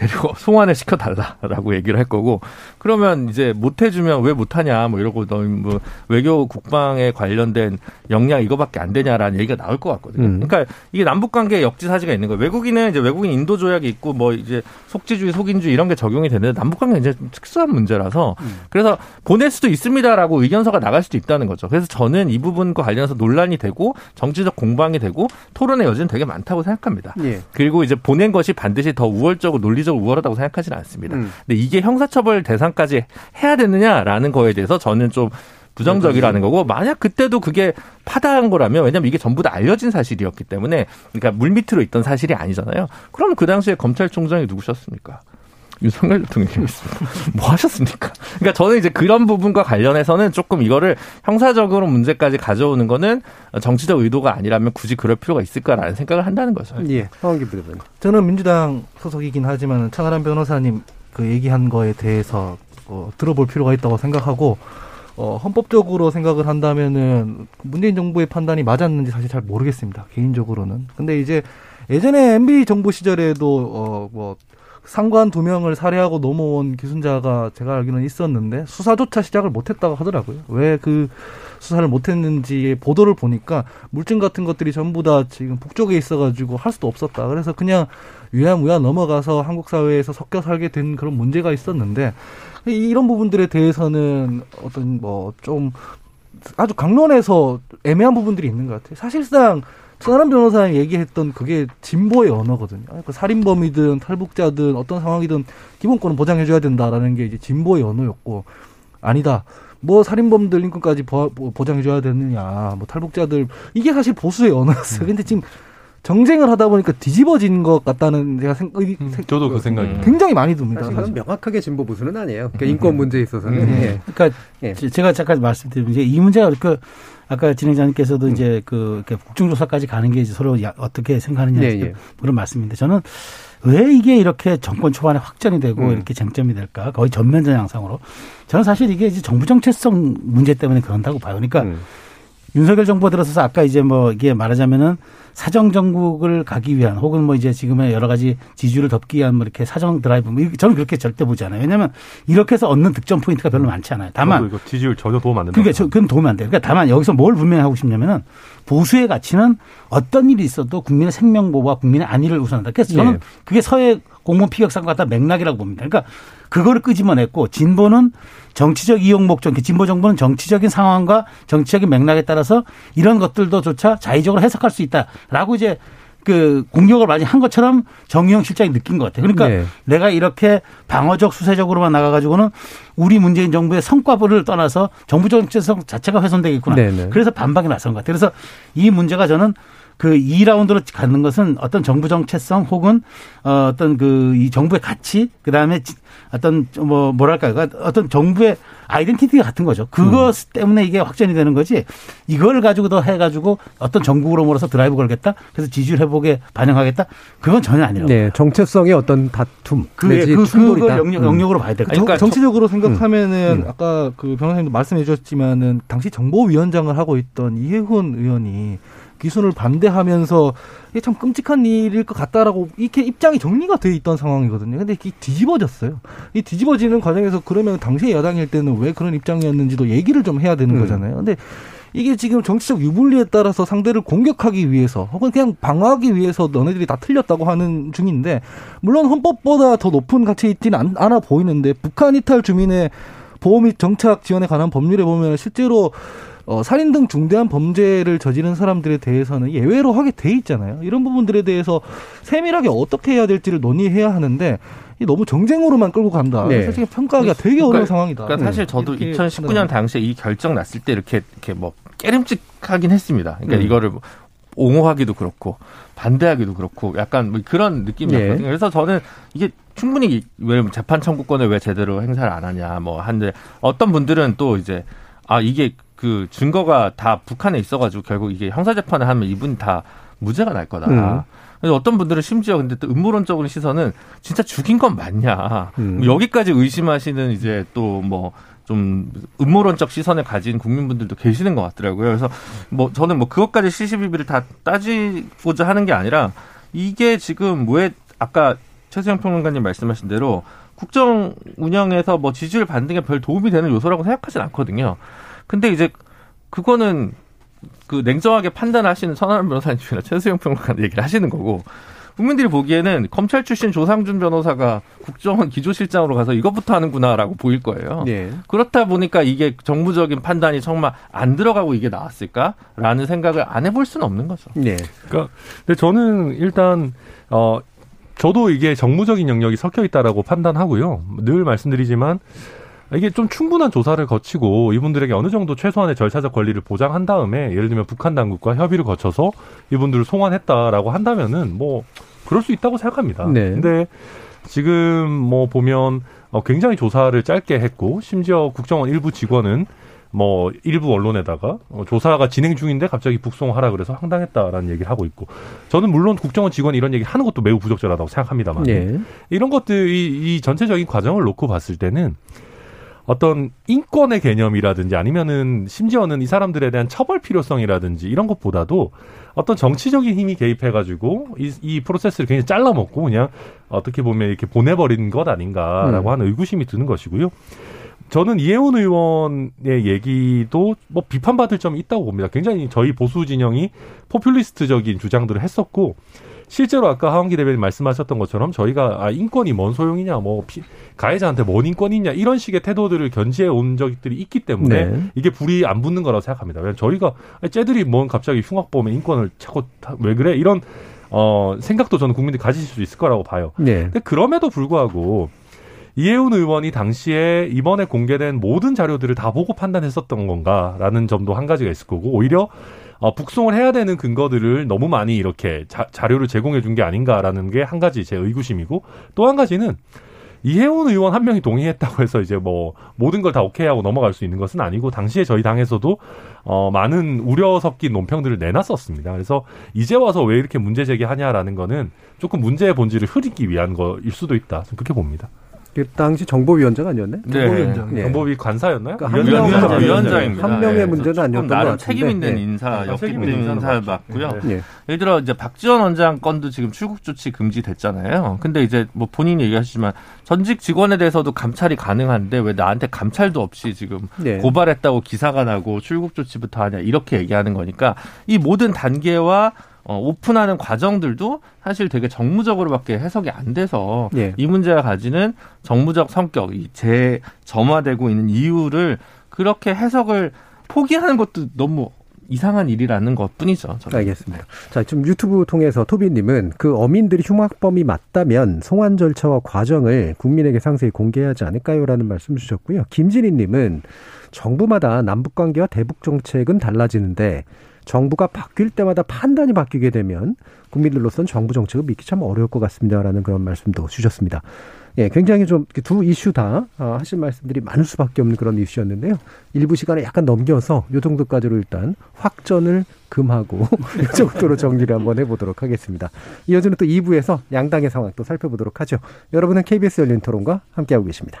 [SPEAKER 7] 데리고 송환을 시켜달라라고 얘기를 할 거고 그러면 이제 못 해주면 왜 못하냐 뭐 이러고 너뭐 외교 국방에 관련된 역량 이거밖에 안 되냐라는 얘기가 나올 것 같거든요.
[SPEAKER 2] 음.
[SPEAKER 7] 그러니까 이게 남북 관계에 역지사지가 있는 거예요. 외국인은 이제 외국인 인도 조약이 있고 뭐 이제 속지주의 속인주의 이런 게 적용이 되는데 남북 관계는 이제 좀 특수한 문제라서 그래서 보낼 수도 있습니다라고 의견서가 나갈 수도 있다는 거죠. 그래서 저는 이 부분과 관련해서 논란이 되고 정치적 공방이 되고 토론의 여지는 되게 많다고 생각합니다.
[SPEAKER 2] 예.
[SPEAKER 7] 그리고 이제 보낸 것이 반드시 더 우월적으로 논리적 으로 우월하다고 생각하지는 않습니다.
[SPEAKER 2] 음.
[SPEAKER 7] 근데 이게 형사처벌 대상까지 해야 되느냐라는 거에 대해서 저는 좀 부정적이라는 거고 만약 그때도 그게 파다한 거라면 왜냐면 이게 전부 다 알려진 사실이었기 때문에 그러니까 물밑으로 있던 사실이 아니잖아요. 그럼 그 당시에 검찰총장이 누구셨습니까? 윤석열 대통령이었습니다. 뭐 하셨습니까? 그러니까 저는 이제 그런 부분과 관련해서는 조금 이거를 형사적으로 문제까지 가져오는 거는 정치적 의도가 아니라면 굳이 그럴 필요가 있을까라는 생각을 한다는 거죠.
[SPEAKER 2] 예. 황기 부대변인.
[SPEAKER 5] 저는 민주당 소속이긴 하지만 천하람 변호사님 그 얘기한 거에 대해서 어, 들어볼 필요가 있다고 생각하고 어, 헌법적으로 생각을 한다면은 문재인 정부의 판단이 맞았는지 사실 잘 모르겠습니다. 개인적으로는. 근데 이제 예전에 MB 정부 시절에도 어 뭐 상관 두 명을 살해하고 넘어온 기순자가 제가 알기로는 있었는데 수사조차 시작을 못했다고 하더라고요. 왜 그 수사를 못했는지 보도를 보니까 물증 같은 것들이 전부 다 지금 북쪽에 있어가지고 할 수도 없었다. 그래서 그냥 유야무야 넘어가서 한국 사회에서 섞여 살게 된 그런 문제가 있었는데 이런 부분들에 대해서는 어떤 뭐 좀 아주 강론해서 애매한 부분들이 있는 것 같아요. 사실상 천하람 변호사가 얘기했던 그게 진보의 언어거든요. 그 살인범이든 탈북자든 어떤 상황이든 기본권은 보장해줘야 된다라는 게 이제 진보의 언어였고 아니다. 뭐 살인범들 인권까지 보장해줘야 되느냐, 뭐 탈북자들 이게 사실 보수의 언어였어요. 근데 지금 정쟁을 하다 보니까 뒤집어진 것 같다는 제가 생,
[SPEAKER 4] 음, 저도 그 생각이
[SPEAKER 5] 굉장히 많이 듭니다.
[SPEAKER 2] 사실 사실. 명확하게 진보 보수는 아니에요. 그러니까 인권 문제에 있어서는. 음. 예.
[SPEAKER 6] 그러니까 예. 제가 잠깐 말씀드리면 이제 이 문제가 그 아까 진행자님께서도 음. 이제 그 국정조사까지 가는 게 이제 서로 어떻게 생각하느냐 예, 예. 그런 말씀인데 저는 왜 이게 이렇게 정권 초반에 확전이 되고 음. 이렇게 쟁점이 될까? 거의 전면전 양상으로. 저는 사실 이게 이제 정부 정체성 문제 때문에 그런다고 봐요. 그러니까 음. 윤석열 정부가 들어서서 아까 이제 뭐 이게 말하자면은 사정 정국을 가기 위한 혹은 뭐 이제 지금의 여러 가지 지지율을 덮기 위한 뭐 이렇게 사정 드라이브 뭐 저는 그렇게 절대 보지 않아요. 왜냐하면 이렇게 해서 얻는 득점 포인트가 별로 많지 않아요. 다만
[SPEAKER 4] 이거 지지율 전혀 도움 안 된다.
[SPEAKER 6] 그러니까 그건 도움 안 돼요. 그러니까 다만 여기서 뭘 분명히 하고 싶냐면은 보수의 가치는 어떤 일이 있어도 국민의 생명보호와 국민의 안위를 우선한다. 그래서 저는 네. 그게 서해 공무원 피격사과 같은 맥락이라고 봅니다. 그러니까 그거를 끄집어냈고 진보는 정치적 이용 목적, 진보 정부는 정치적인 상황과 정치적인 맥락에 따라서 이런 것들도조차 자의적으로 해석할 수 있다라고 이제 그 공격을 많이 한 것처럼 정의용 실장이 느낀 것 같아요. 그러니까 네. 내가 이렇게 방어적 수세적으로만 나가가지고는 우리 문재인 정부의 성과를 떠나서 정부 정체성 자체가 훼손되겠구나. 네, 네. 그래서 반박이 나선 것 같아요. 그래서 이 문제가 저는 그 2라운드로 가는 것은 어떤 정부 정체성 혹은 어, 어떤 그 이 정부의 가치 그다음에 어떤 뭐 뭐랄까요 그러니까 어떤 정부의 아이덴티티 같은 거죠. 그것 음. 때문에 이게 확전이 되는 거지. 이걸 가지고 더 해가지고 어떤 전국으로 몰아서 드라이브 걸겠다. 그래서 지지율 회복에 반영하겠다. 그건 전혀 아니라고.
[SPEAKER 2] 네, 정체성의 어떤 다툼
[SPEAKER 6] 그, 내지 그, 충돌이다. 영역, 영역으로 봐야 될
[SPEAKER 5] 거죠. 그러니까 정치적으로 생각하면은 음. 아까 그 변호사님도 말씀해 주셨지만은 당시 정보위원장을 하고 있던 이해훈 의원이 기순을 반대하면서 이게 참 끔찍한 일일 것 같다라고 이렇게 입장이 정리가 돼 있던 상황이거든요. 근데 이게 뒤집어졌어요. 이 뒤집어지는 과정에서 그러면 당시에 야당일 때는 왜 그런 입장이었는지도 얘기를 좀 해야 되는 음. 거잖아요. 근데 이게 지금 정치적 유불리에 따라서 상대를 공격하기 위해서 혹은 그냥 방어하기 위해서 너네들이 다 틀렸다고 하는 중인데 물론 헌법보다 더 높은 가치에 있지는 않아 보이는데 북한 이탈 주민의 보호 및 정착 지원에 관한 법률에 보면 실제로 어, 살인 등 중대한 범죄를 저지른 사람들에 대해서는 예외로 하게 돼 있잖아요. 이런 부분들에 대해서 세밀하게 어떻게 해야 될지를 논의해야 하는데 너무 정쟁으로만 끌고 간다. 네. 사실 평가하기가 되게 그러니까, 어려운 상황이다.
[SPEAKER 7] 그러니까 사실 저도 2019년 당시에 이 결정 났을 때 이렇게 이렇게 뭐 깨름직하긴 했습니다. 그러니까 음. 이거를 뭐 옹호하기도 그렇고 반대하기도 그렇고 약간 뭐 그런 느낌이었거든요. 네. 그래서 저는 이게 충분히 왜 재판 청구권을 왜 제대로 행사를 안 하냐 뭐 한데 어떤 분들은 또 이제 아 이게 그 증거가 다 북한에 있어가지고 결국 이게 형사재판을 하면 이분 다 무죄가 날 거다. 음. 그래서 어떤 분들은 심지어 근데 또 음모론적인 시선은 진짜 죽인 건 맞냐. 음. 뭐 여기까지 의심하시는 이제 또뭐 좀 음모론적 시선을 가진 국민분들도 계시는 것 같더라고요. 그래서 뭐 저는 뭐 그것까지 시시비비를 다 따지고자 하는 게 아니라 이게 지금 왜 아까 최수영 평론가님 말씀하신 대로 국정 운영에서 뭐 지지율 반등에 별 도움이 되는 요소라고 생각하진 않거든요. 근데 이제 그거는 그 냉정하게 판단하시는 선한 변호사님이나 최수영 평론가 얘기를 하시는 거고 국민들이 보기에는 검찰 출신 조상준 변호사가 국정원 기조실장으로 가서 이것부터 하는구나라고 보일 거예요. 네. 그렇다 보니까 이게 정부적인 판단이 정말 안 들어가고 이게 나왔을까라는 생각을 안 해볼 수는 없는 거죠.
[SPEAKER 4] 네. 그러니까 근데 저는 일단 어 저도 이게 정무적인 영역이 섞여 있다라고 판단하고요. 늘 말씀드리지만 이게 좀 충분한 조사를 거치고 이분들에게 어느 정도 최소한의 절차적 권리를 보장한 다음에 예를 들면 북한 당국과 협의를 거쳐서 이분들을 송환했다라고 한다면은 뭐 그럴 수 있다고 생각합니다. 네. 근데 지금 뭐 보면 어 굉장히 조사를 짧게 했고 심지어 국정원 일부 직원은 뭐 일부 언론에다가 어, 조사가 진행 중인데 갑자기 북송하라 그래서 황당했다라는 얘기를 하고 있고 저는 물론 국정원 직원이 이런 얘기 하는 것도 매우 부적절하다고 생각합니다만 네. 이런 것들이 이 전체적인 과정을 놓고 봤을 때는 어떤 인권의 개념이라든지 아니면은 심지어는 이 사람들에 대한 처벌 필요성이라든지 이런 것보다도 어떤 정치적인 힘이 개입해가지고 이, 이 프로세스를 굉장히 잘라먹고 그냥 어떻게 보면 이렇게 보내버린 것 아닌가라고
[SPEAKER 2] 음.
[SPEAKER 4] 하는 의구심이 드는 것이고요. 저는 이해훈 의원의 얘기도 뭐 비판받을 점이 있다고 봅니다. 굉장히 저희 보수 진영이 포퓰리스트적인 주장들을 했었고 실제로 아까 하원기 대변인 말씀하셨던 것처럼 저희가 아 인권이 뭔 소용이냐 뭐 피, 가해자한테 뭔 인권이 있냐 이런 식의 태도들을 견지해 온 적들이 있기 때문에
[SPEAKER 2] 네.
[SPEAKER 4] 이게 불이 안 붙는 거라고 생각합니다. 왜냐면 저희가 아니, 쟤들이 뭔 갑자기 흉악범에 인권을 자꾸 다- 왜 그래 이런 어 생각도 저는 국민들이 가지실 수 있을 거라고 봐요.
[SPEAKER 2] 네.
[SPEAKER 4] 근데 그럼에도 불구하고 이해훈 의원이 당시에 이번에 공개된 모든 자료들을 다 보고 판단했었던 건가라는 점도 한 가지가 있을 거고 오히려 어, 북송을 해야 되는 근거들을 너무 많이 이렇게 자, 자료를 제공해 준 게 아닌가라는 게 한 가지 제 의구심이고 또 한 가지는 이해훈 의원 한 명이 동의했다고 해서 이제 뭐 모든 걸 다 오케이 하고 넘어갈 수 있는 것은 아니고 당시에 저희 당에서도 어 많은 우려 섞인 논평들을 내놨었습니다. 그래서 이제 와서 왜 이렇게 문제 제기하냐라는 거는 조금 문제의 본질을 흐리기 위한 거일 수도 있다. 그렇게 봅니다.
[SPEAKER 2] 그 당시 정보위원장 아니었네?
[SPEAKER 7] 네.
[SPEAKER 5] 정보위원장.
[SPEAKER 2] 예.
[SPEAKER 4] 정보위 관사였나요?
[SPEAKER 2] 그러니까 한
[SPEAKER 4] 위원장.
[SPEAKER 7] 위원장입니다.
[SPEAKER 2] 한 명의
[SPEAKER 7] 예,
[SPEAKER 2] 문제는 아니었던 것 같은데.
[SPEAKER 7] 책임 있는
[SPEAKER 2] 예.
[SPEAKER 7] 인사,
[SPEAKER 4] 아, 책임
[SPEAKER 7] 있는 맡고요.
[SPEAKER 4] 맞죠.
[SPEAKER 2] 예.
[SPEAKER 7] 예를 들어 이제 박지원 원장 건도 지금 출국 조치 금지됐잖아요. 근데 이제 뭐 본인이 얘기하시지만 전직 직원에 대해서도 감찰이 가능한데 왜 나한테 감찰도 없이 지금
[SPEAKER 2] 네.
[SPEAKER 7] 고발했다고 기사가 나고 출국 조치부터 하냐 이렇게 얘기하는 거니까 이 모든 단계와 어, 오픈하는 과정들도 사실 되게 정무적으로밖에 해석이 안 돼서
[SPEAKER 2] 예.
[SPEAKER 7] 이 문제가 가지는 정무적 성격, 이 재점화되고 있는 이유를 그렇게 해석을 포기하는 것도 너무 이상한 일이라는 것 뿐이죠. 저는.
[SPEAKER 2] 알겠습니다. 자, 지금 유튜브 통해서 토비님은 그 어민들이 흉악범이 맞다면 송환 절차와 과정을 국민에게 상세히 공개하지 않을까요?라는 말씀 주셨고요. 김진희님은 정부마다 남북 관계와 대북 정책은 달라지는데 정부가 바뀔 때마다 판단이 바뀌게 되면 국민들로서는 정부 정책을 믿기 참 어려울 것 같습니다라는 그런 말씀도 주셨습니다. 예, 굉장히 좀 두 이슈 다 어, 하실 말씀들이 많을 수밖에 없는 그런 이슈였는데요. 일부 시간에 약간 넘겨서 요 정도까지로 일단 확전을 금하고 이 정도로 정리를 한번 해보도록 하겠습니다. 이어지는 또 2부에서 양당의 상황 또 살펴보도록 하죠. 여러분은 KBS 열린 토론과 함께하고 계십니다.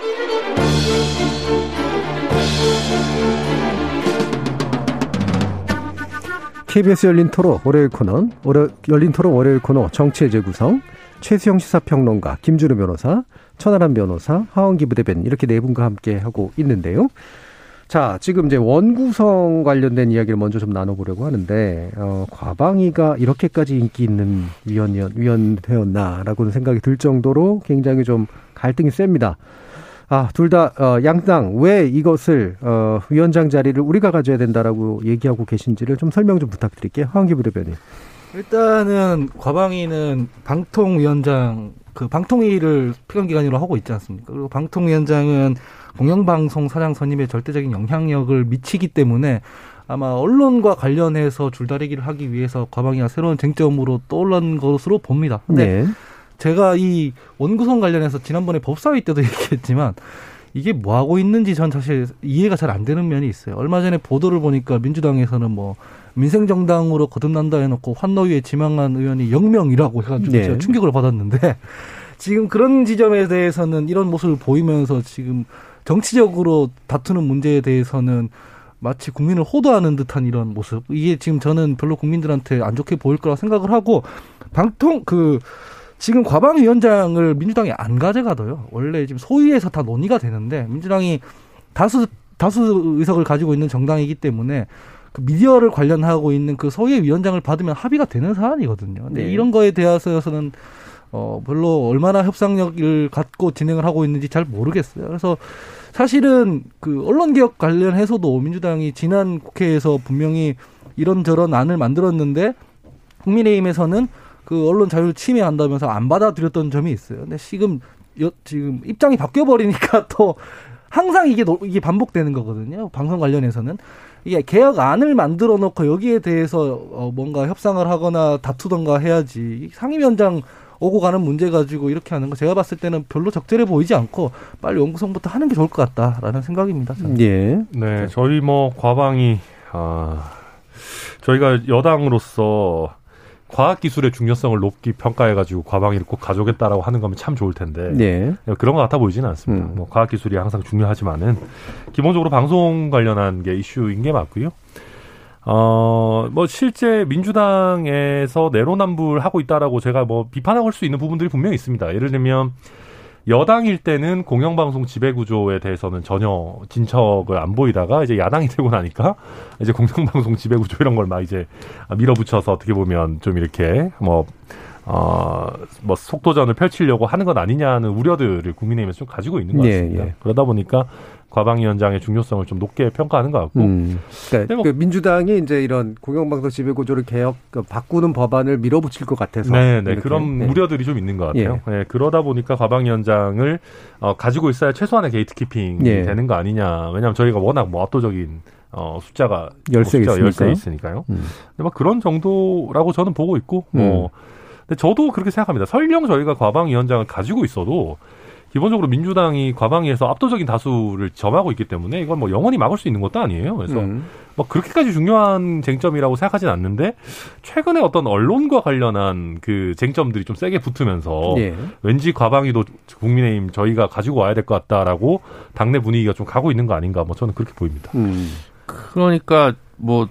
[SPEAKER 2] KBS 열린 토론 월요일 코너, 월요, 열린 토론 월요일 코너 정치의 재구성, 최수영 시사평론가, 김주루 변호사, 천하람 변호사, 하원기 부대변인 이렇게 네 분과 함께 하고 있는데요. 자, 지금 이제 원구성 관련된 이야기를 먼저 좀 나눠보려고 하는데, 어, 과방위가 이렇게까지 인기 있는 위원, 위원회였나라고는 생각이 들 정도로 굉장히 좀 갈등이 셉니다. 아, 둘 다, 어, 양당, 왜 이것을, 어, 위원장 자리를 우리가 가져야 된다라고 얘기하고 계신지를 좀 설명 좀 부탁드릴게요. 황기 부대변인.
[SPEAKER 5] 일단은 과방위는 방통위원장 그 방통위를 피감기관으로 하고 있지 않습니까? 그리고 방통위원장은 공영방송 사장 선임에 절대적인 영향력을 미치기 때문에 아마 언론과 관련해서 줄다리기를 하기 위해서 과방위가 새로운 쟁점으로 떠올른 것으로 봅니다. 근데
[SPEAKER 2] 네.
[SPEAKER 5] 제가 이 원구성 관련해서 지난번에 법사위 때도 얘기했지만 이게 뭐 하고 있는지 전 사실 이해가 잘 안 되는 면이 있어요. 얼마 전에 보도를 보니까 민주당에서는 뭐 민생 정당으로 거듭난다 해놓고 환노위에 지망한 의원이 0명이라고 해가지고
[SPEAKER 2] 네.
[SPEAKER 5] 제가 충격을 받았는데 지금 그런 지점에 대해서는 이런 모습을 보이면서 지금 정치적으로 다투는 문제에 대해서는 마치 국민을 호도하는 듯한 이런 모습. 이게 지금 저는 별로 국민들한테 안 좋게 보일 거라 생각을 하고 방통 그 지금 과방위원장을 민주당이 안 가져가도요. 원래 지금 소위에서 다 논의가 되는데 민주당이 다수 다수 의석을 가지고 있는 정당이기 때문에 그 미디어를 관련하고 있는 그 소위의 위원장을 받으면 합의가 되는 사안이거든요. 근데
[SPEAKER 2] 네.
[SPEAKER 5] 이런 거에 대해서는 어 별로 얼마나 협상력을 갖고 진행을 하고 있는지 잘 모르겠어요. 그래서 사실은 그 언론 개혁 관련해서도 민주당이 지난 국회에서 분명히 이런저런 안을 만들었는데 국민의힘에서는 그 언론 자유를 침해한다면서 안 받아들였던 점이 있어요. 근데 지금 여, 지금 입장이 바뀌어 버리니까 또 항상 이게 노- 이게 반복되는 거거든요. 방송 관련해서는 이게 개혁안을 만들어 놓고 여기에 대해서 어 뭔가 협상을 하거나 다투던가 해야지 상임위원장 오고 가는 문제 가지고 이렇게 하는 거 제가 봤을 때는 별로 적절해 보이지 않고 빨리 원구성부터 하는 게 좋을 것 같다라는 생각입니다. 저는.
[SPEAKER 2] 예.
[SPEAKER 4] 네, 저희 뭐 과방이 아 저희가 여당으로서 과학기술의 중요성을 높게 평가해가지고 과방위를 꼭 가져오겠다라고 하는 거면 참 좋을 텐데
[SPEAKER 2] 예.
[SPEAKER 4] 그런 것 같아 보이지는 않습니다.
[SPEAKER 2] 음.
[SPEAKER 4] 뭐 과학기술이 항상 중요하지만은 기본적으로 방송 관련한 게 이슈인 게 맞고요. 어, 뭐 실제 민주당에서 내로남불 하고 있다라고 제가 뭐 비판할 수 있는 부분들이 분명히 있습니다. 예를 들면 여당일 때는 공영방송 지배구조에 대해서는 전혀 진척을 안 보이다가 이제 야당이 되고 나니까 이제 공영방송 지배구조 이런 걸 막 이제 밀어붙여서 어떻게 보면 좀 이렇게 뭐, 어, 뭐 속도전을 펼치려고 하는 것 아니냐는 우려들을 국민의힘에서 좀 가지고 있는 것
[SPEAKER 2] 예,
[SPEAKER 4] 같습니다.
[SPEAKER 2] 예.
[SPEAKER 4] 그러다 보니까 과방위원장의 중요성을 좀 높게 평가하는 것 같고
[SPEAKER 2] 음. 그러니까
[SPEAKER 4] 근데 뭐-
[SPEAKER 2] 그 민주당이 이제 이런 공영방송 지배 구조를 개혁 그 바꾸는 법안을 밀어붙일 것 같아서
[SPEAKER 4] 네, 네. 그런
[SPEAKER 2] 네.
[SPEAKER 4] 우려들이 좀 있는 것 같아요. 예, 그러다 보니까 과방위원장을 어, 가지고 있어야 최소한의 게이트키핑이
[SPEAKER 2] 예.
[SPEAKER 4] 되는 거 아니냐. 왜냐하면 저희가 워낙 뭐 압도적인 어, 숫자가
[SPEAKER 2] 열세 있으니까.
[SPEAKER 4] 열세 있으니까요.
[SPEAKER 2] 음.
[SPEAKER 4] 근데 뭐 그런 정도라고 저는 보고 있고, 뭐, 근데 저도 그렇게 생각합니다. 설령 저희가 과방위원장을 가지고 있어도 기본적으로 민주당이 과방위에서 압도적인 다수를 점하고 있기 때문에 이건 뭐 영원히 막을 수 있는 것도 아니에요. 그래서
[SPEAKER 2] 음.
[SPEAKER 4] 뭐 그렇게까지 중요한 쟁점이라고 생각하진 않는데 최근에 어떤 언론과 관련한 그 쟁점들이 좀 세게 붙으면서
[SPEAKER 2] 예.
[SPEAKER 4] 왠지 과방위도 국민의힘 저희가 가지고 와야 될 것 같다라고 당내 분위기가 좀 가고 있는 거 아닌가 뭐 저는 그렇게 보입니다.
[SPEAKER 2] 음.
[SPEAKER 7] 그러니까 뭐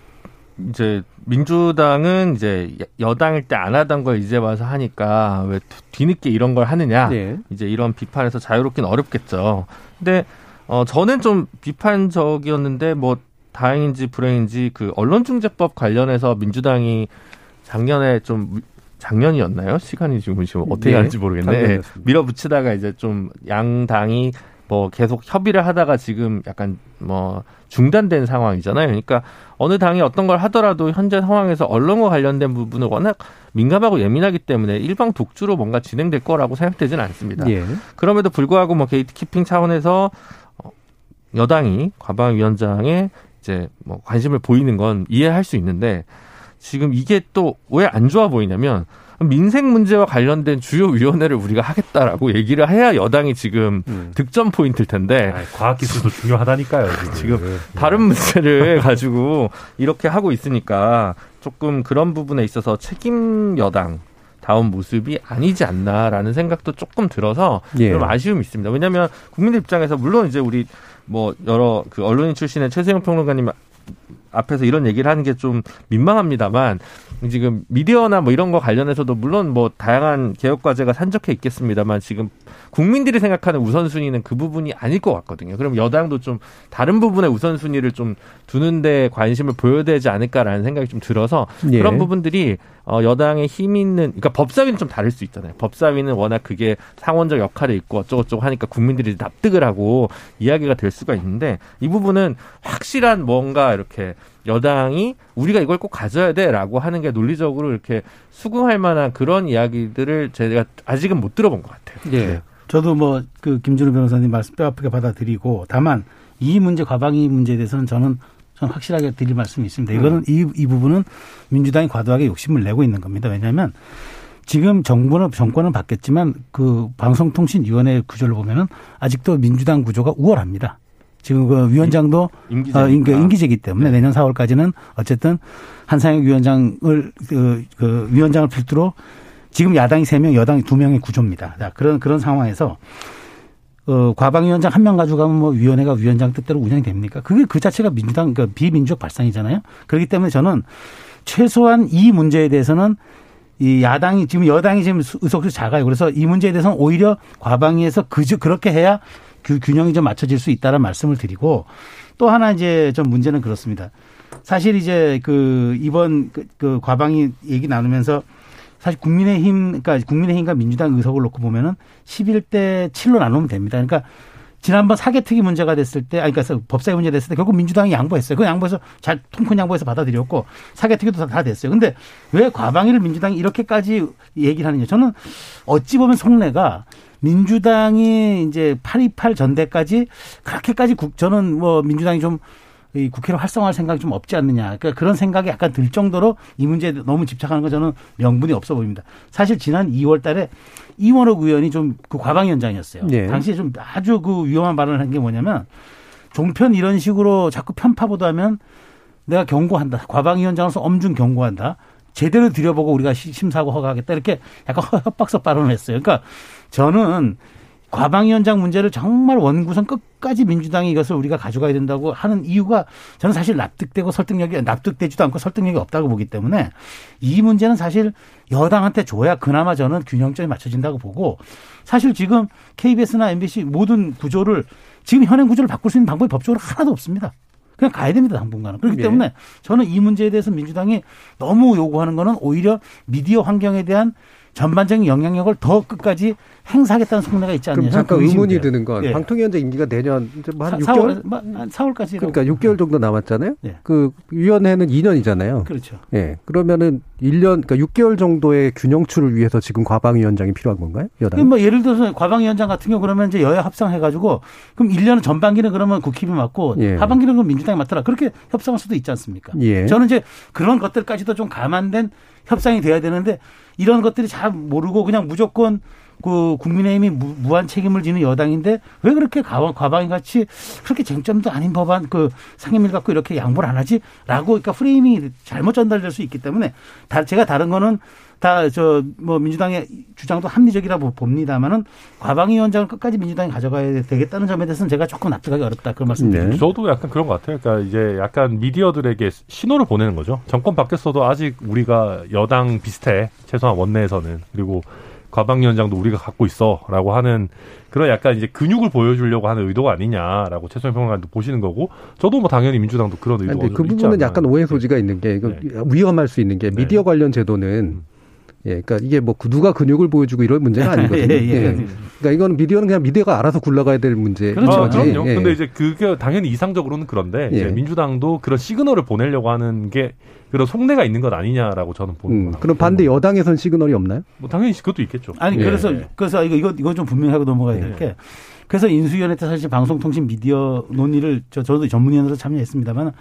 [SPEAKER 7] 이제 민주당은 이제 여당일 때 안 하던 걸 이제 와서 하니까 왜 뒤늦게 이런 걸 하느냐
[SPEAKER 2] 예.
[SPEAKER 7] 이제 이런 비판에서 자유롭긴 어렵겠죠. 근데 어 저는 좀 비판적이었는데 뭐 다행인지 불행인지 그 언론중재법 관련해서 민주당이 작년에 좀 작년이었나요? 시간이 지금 어떻게
[SPEAKER 2] 네,
[SPEAKER 7] 가는지 모르겠네.
[SPEAKER 2] 작년이었습니다.
[SPEAKER 7] 밀어붙이다가 이제 좀 양당이 뭐 계속 협의를 하다가 지금 약간 뭐 중단된 상황이잖아요. 그러니까 어느 당이 어떤 걸 하더라도 현재 상황에서 언론과 관련된 부분을 워낙 민감하고 예민하기 때문에 일방 독주로 뭔가 진행될 거라고 생각되지는 않습니다.
[SPEAKER 2] 예.
[SPEAKER 7] 그럼에도 불구하고 뭐 게이트키핑 차원에서 어, 여당이 과방위원장에 이제 뭐 관심을 보이는 건 이해할 수 있는데 지금 이게 또 왜 안 좋아 보이냐면 민생 문제와 관련된 주요 위원회를 우리가 하겠다라고 얘기를 해야 여당이 지금
[SPEAKER 2] 음.
[SPEAKER 7] 득점 포인트일 텐데
[SPEAKER 4] 아이, 과학기술도 중요하다니까요. 지금.
[SPEAKER 7] 지금 다른 문제를 가지고 이렇게 하고 있으니까 조금 그런 부분에 있어서 책임 여당 다운 모습이 아니지 않나라는 생각도 조금 들어서
[SPEAKER 2] 예.
[SPEAKER 7] 좀 아쉬움이 있습니다. 왜냐하면 국민들 입장에서 물론 이제 우리 뭐 여러 그 언론인 출신의 최세영 평론가님 앞에서 이런 얘기를 하는 게 좀 민망합니다만 지금 미디어나 뭐 이런 거 관련해서도 물론 뭐 다양한 개혁 과제가 산적해 있겠습니다만 지금 국민들이 생각하는 우선순위는 그 부분이 아닐 것 같거든요. 그럼 여당도 좀 다른 부분의 우선순위를 좀 두는데 관심을 보여야 되지 않을까라는 생각이 좀 들어서
[SPEAKER 2] 예.
[SPEAKER 7] 그런 부분들이 어 여당의 힘 있는 그러니까 법사위는 좀 다를 수 있잖아요. 법사위는 워낙 그게 상원적 역할이 있고 어쩌고저쩌고 하니까 국민들이 납득을 하고 이야기가 될 수가 있는데 이 부분은 확실한 뭔가 이렇게 여당이 우리가 이걸 꼭 가져야 돼라고 하는 게 논리적으로 이렇게 수긍할 만한 그런 이야기들을 제가 아직은 못 들어본 것 같아요.
[SPEAKER 2] 예.
[SPEAKER 6] 저도 뭐 그 김준우 변호사님 말씀 뼈아프게 받아들이고 다만 이 문제 과방위 문제에 대해서는 저는 저는 확실하게 드릴 말씀이 있습니다. 이거는 이, 이 부분은 민주당이 과도하게 욕심을 내고 있는 겁니다. 왜냐하면 지금 정부는 정권은 바뀌었지만 그 방송통신위원회 구조를 보면은 아직도 민주당 구조가 우월합니다. 지금 그 위원장도
[SPEAKER 7] 임기제
[SPEAKER 6] 어, 임기, 임기제기 때문에 내년 4월까지는 어쨌든 한상혁 위원장을 그, 그 위원장을 필두로 지금 야당이 3명, 여당이 2명의 구조입니다. 자, 그런 그런 상황에서 어, 과방위원장 한 명 가져가면 뭐 위원회가 위원장 뜻대로 운영이 됩니까? 그게 그 자체가 민주당 그 비민주적 발상이잖아요. 그렇기 때문에 저는 최소한 이 문제에 대해서는 이 야당이 지금 여당이 지금 의석수 작아요. 그래서 이 문제에 대해서는 오히려 과방위에서 그저 그렇게 해야 그 균형이 좀 맞춰질 수 있다는 말씀을 드리고 또 하나 이제 좀 문제는 그렇습니다. 사실 이제 그 이번 그, 그 과방위 얘기 나누면서 사실 국민의힘, 그러니까 국민의힘과 민주당 의석을 놓고 보면은 11대 7로 나누면 됩니다. 그러니까 지난번 사개특위 문제가 됐을 때, 아니, 그러니까 법사위 문제 됐을 때 결국 민주당이 양보했어요. 그 양보해서 잘 통큰 양보해서 받아들였고 사개특위도 다, 다 됐어요. 근데 왜 과방위를 민주당이 이렇게까지 얘기를 하느냐. 저는 어찌 보면 속내가 민주당이 이제 828 전대까지 그렇게까지 국, 저는 뭐 민주당이 좀 이 국회를 활성화할 생각이 좀 없지 않느냐. 그러니까 그런 생각이 약간 들 정도로 이 문제에 너무 집착하는 거 저는 명분이 없어 보입니다. 사실 지난 2월 달에 이원호 의원이 좀 그 과방위원장이었어요.
[SPEAKER 2] 네.
[SPEAKER 6] 당시에 좀 아주 그 위험한 발언을 한 게 뭐냐면 종편 이런 식으로 자꾸 편파 보도하면 내가 경고한다. 과방위원장으로서 엄중 경고한다. 제대로 들여보고 우리가 시- 심사하고 허가하겠다. 이렇게 약간 협박성 발언을 했어요. 그러니까 저는 과방위원장 문제를 정말 원구성 끝까지 민주당이 이것을 우리가 가져가야 된다고 하는 이유가 저는 사실 납득되고 설득력이 납득되지도 않고 설득력이 없다고 보기 때문에 이 문제는 사실 여당한테 줘야 그나마 저는 균형점이 맞춰진다고 보고 사실 지금 KBS나 MBC 모든 구조를 지금 현행 구조를 바꿀 수 있는 방법이 법적으로 하나도 없습니다. 그냥 가야 됩니다, 당분간은. 그렇기
[SPEAKER 2] 예.
[SPEAKER 6] 때문에 저는 이 문제에 대해서 민주당이 너무 요구하는 거는 오히려 미디어 환경에 대한 전반적인 영향력을 더 끝까지 행사하겠다는 속내가 있지.
[SPEAKER 2] 그럼 잠깐 의문이
[SPEAKER 6] 의심이
[SPEAKER 2] 드는 건
[SPEAKER 6] 예.
[SPEAKER 2] 방통위원장 임기가 내년 뭐한 6개월
[SPEAKER 6] 4월, 뭐, 한 4월 까지.
[SPEAKER 2] 그러니까 6개월 정도 남았잖아요.
[SPEAKER 6] 예.
[SPEAKER 2] 그 위원회는 2년이잖아요.
[SPEAKER 6] 그렇죠.
[SPEAKER 2] 예. 그러면은 1년 그러니까 6개월 정도의 균형추를 위해서 지금 과방위원장이 필요한 건가요? 여당.
[SPEAKER 6] 뭐 예를 들어서 과방위원장 같은 경우 그러면 이제 여야 합상해 가지고 그럼 1년 전반기는 그러면 국힘이 맡고
[SPEAKER 2] 예.
[SPEAKER 6] 하반기는 그럼 민주당이 맡더라. 그렇게 협상할 수도 있지 않습니까?
[SPEAKER 2] 예.
[SPEAKER 6] 저는 이제 그런 것들까지도 좀 감안된 협상이 돼야 되는데 이런 것들이 잘 모르고 그냥 무조건 그 국민의힘이 무, 무한 책임을 지는 여당인데 왜 그렇게 과방, 과방위 같이 그렇게 쟁점도 아닌 법안 그 상임위를 갖고 이렇게 양보를 안 하지라고 그러니까 프레임이 잘못 전달될 수 있기 때문에 다 제가 다른 거는 다 저 뭐 민주당의 주장도 합리적이라 고 봅니다만은 과방위 원장을 끝까지 민주당이 가져가야 되겠다는 점에 대해서는 제가 조금 납득하기 어렵다 그런 말씀드립니다.
[SPEAKER 2] 네.
[SPEAKER 4] 저도 약간 그런 것 같아요. 그러니까 이제 약간 미디어들에게 신호를 보내는 거죠. 정권 바뀌었어도 아직 우리가 여당 비슷해. 최소한 원내에서는. 그리고 과방위 원장도 우리가 갖고 있어라고 하는 그런 약간 이제 근육을 보여주려고 하는 의도가 아니냐라고 최소한 평론가도 보시는 거고 저도 뭐 당연히 민주당도 그런 의도가 그좀 있지
[SPEAKER 2] 부분은
[SPEAKER 4] 않나.
[SPEAKER 2] 약간 오해 소지가 있는 게 이거
[SPEAKER 4] 네.
[SPEAKER 2] 위험할 수 있는 게
[SPEAKER 4] 네.
[SPEAKER 2] 미디어 관련 제도는 예, 그러니까 이게 뭐 누가 근육을 보여주고 이런 문제가 아니거든요.
[SPEAKER 6] 예, 예.
[SPEAKER 2] 예. 그러니까 이거는 미디어는 그냥 미디어가 알아서 굴러가야 될 문제.
[SPEAKER 6] 그렇죠.
[SPEAKER 4] 아. 그럼요.
[SPEAKER 2] 예.
[SPEAKER 4] 근데 이제 그게 당연히 이상적으로는 그런데 이제
[SPEAKER 2] 예.
[SPEAKER 4] 민주당도 그런 시그널을 보내려고 하는 게 그런 속내가 있는 것 아니냐라고 저는 보는
[SPEAKER 2] 음,
[SPEAKER 4] 거예요.
[SPEAKER 2] 그럼 반대 여당에선 시그널이 없나요?
[SPEAKER 4] 뭐 당연히 그것도 있겠죠.
[SPEAKER 6] 아니
[SPEAKER 2] 예.
[SPEAKER 6] 그래서 그래서 이거 이거 이거 좀 분명히 하고 넘어가야
[SPEAKER 4] 예.
[SPEAKER 6] 될게 그래서 인수위원회 때 사실 방송통신 미디어 논의를 저 저도 전문위원으로 참여했습니다만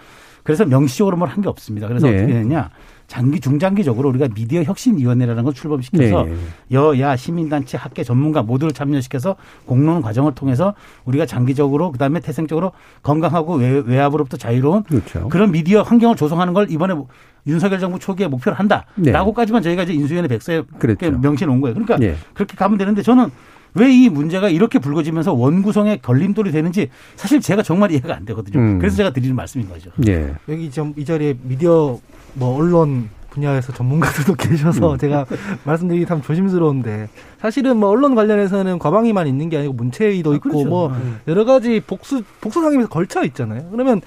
[SPEAKER 6] 그래서 명시적으로 뭘 한 게 없습니다. 그래서
[SPEAKER 2] 예.
[SPEAKER 6] 어떻게 했냐 장기 중장기적으로 우리가 미디어 혁신위원회라는 걸 출범시켜서
[SPEAKER 2] 네.
[SPEAKER 6] 여야 시민단체 학계 전문가 모두를 참여시켜서 공론 과정을 통해서 우리가 장기적으로 그다음에 태생적으로 건강하고 외, 외압으로부터 자유로운
[SPEAKER 2] 그렇죠.
[SPEAKER 6] 그런 미디어 환경을 조성하는 걸 이번에 윤석열 정부 초기에 목표로
[SPEAKER 2] 네.
[SPEAKER 6] 한다라고까지만 저희가 이제 인수위원회 백서에
[SPEAKER 2] 그랬죠.
[SPEAKER 6] 명시해 놓은 거예요. 그러니까
[SPEAKER 2] 예.
[SPEAKER 6] 그렇게 가면 되는데 저는 왜이 문제가 이렇게 불거지면서 원구성에 걸림돌이 되는지 사실 제가 정말 이해가 안 되거든요.
[SPEAKER 2] 음.
[SPEAKER 6] 그래서 제가 드리는 말씀인 거죠.
[SPEAKER 2] 예.
[SPEAKER 5] 여기 좀이 자리에 미디어 뭐 언론 분야에서 전문가들도 계셔서 제가 말씀드리기 참 조심스러운데 사실은 뭐 언론 관련해서는 과방위만 있는 게 아니고 문체위도 있고
[SPEAKER 6] 그렇죠.
[SPEAKER 5] 뭐
[SPEAKER 6] 음.
[SPEAKER 5] 여러 가지 복수 복수 상임에서 걸쳐 있잖아요. 그러면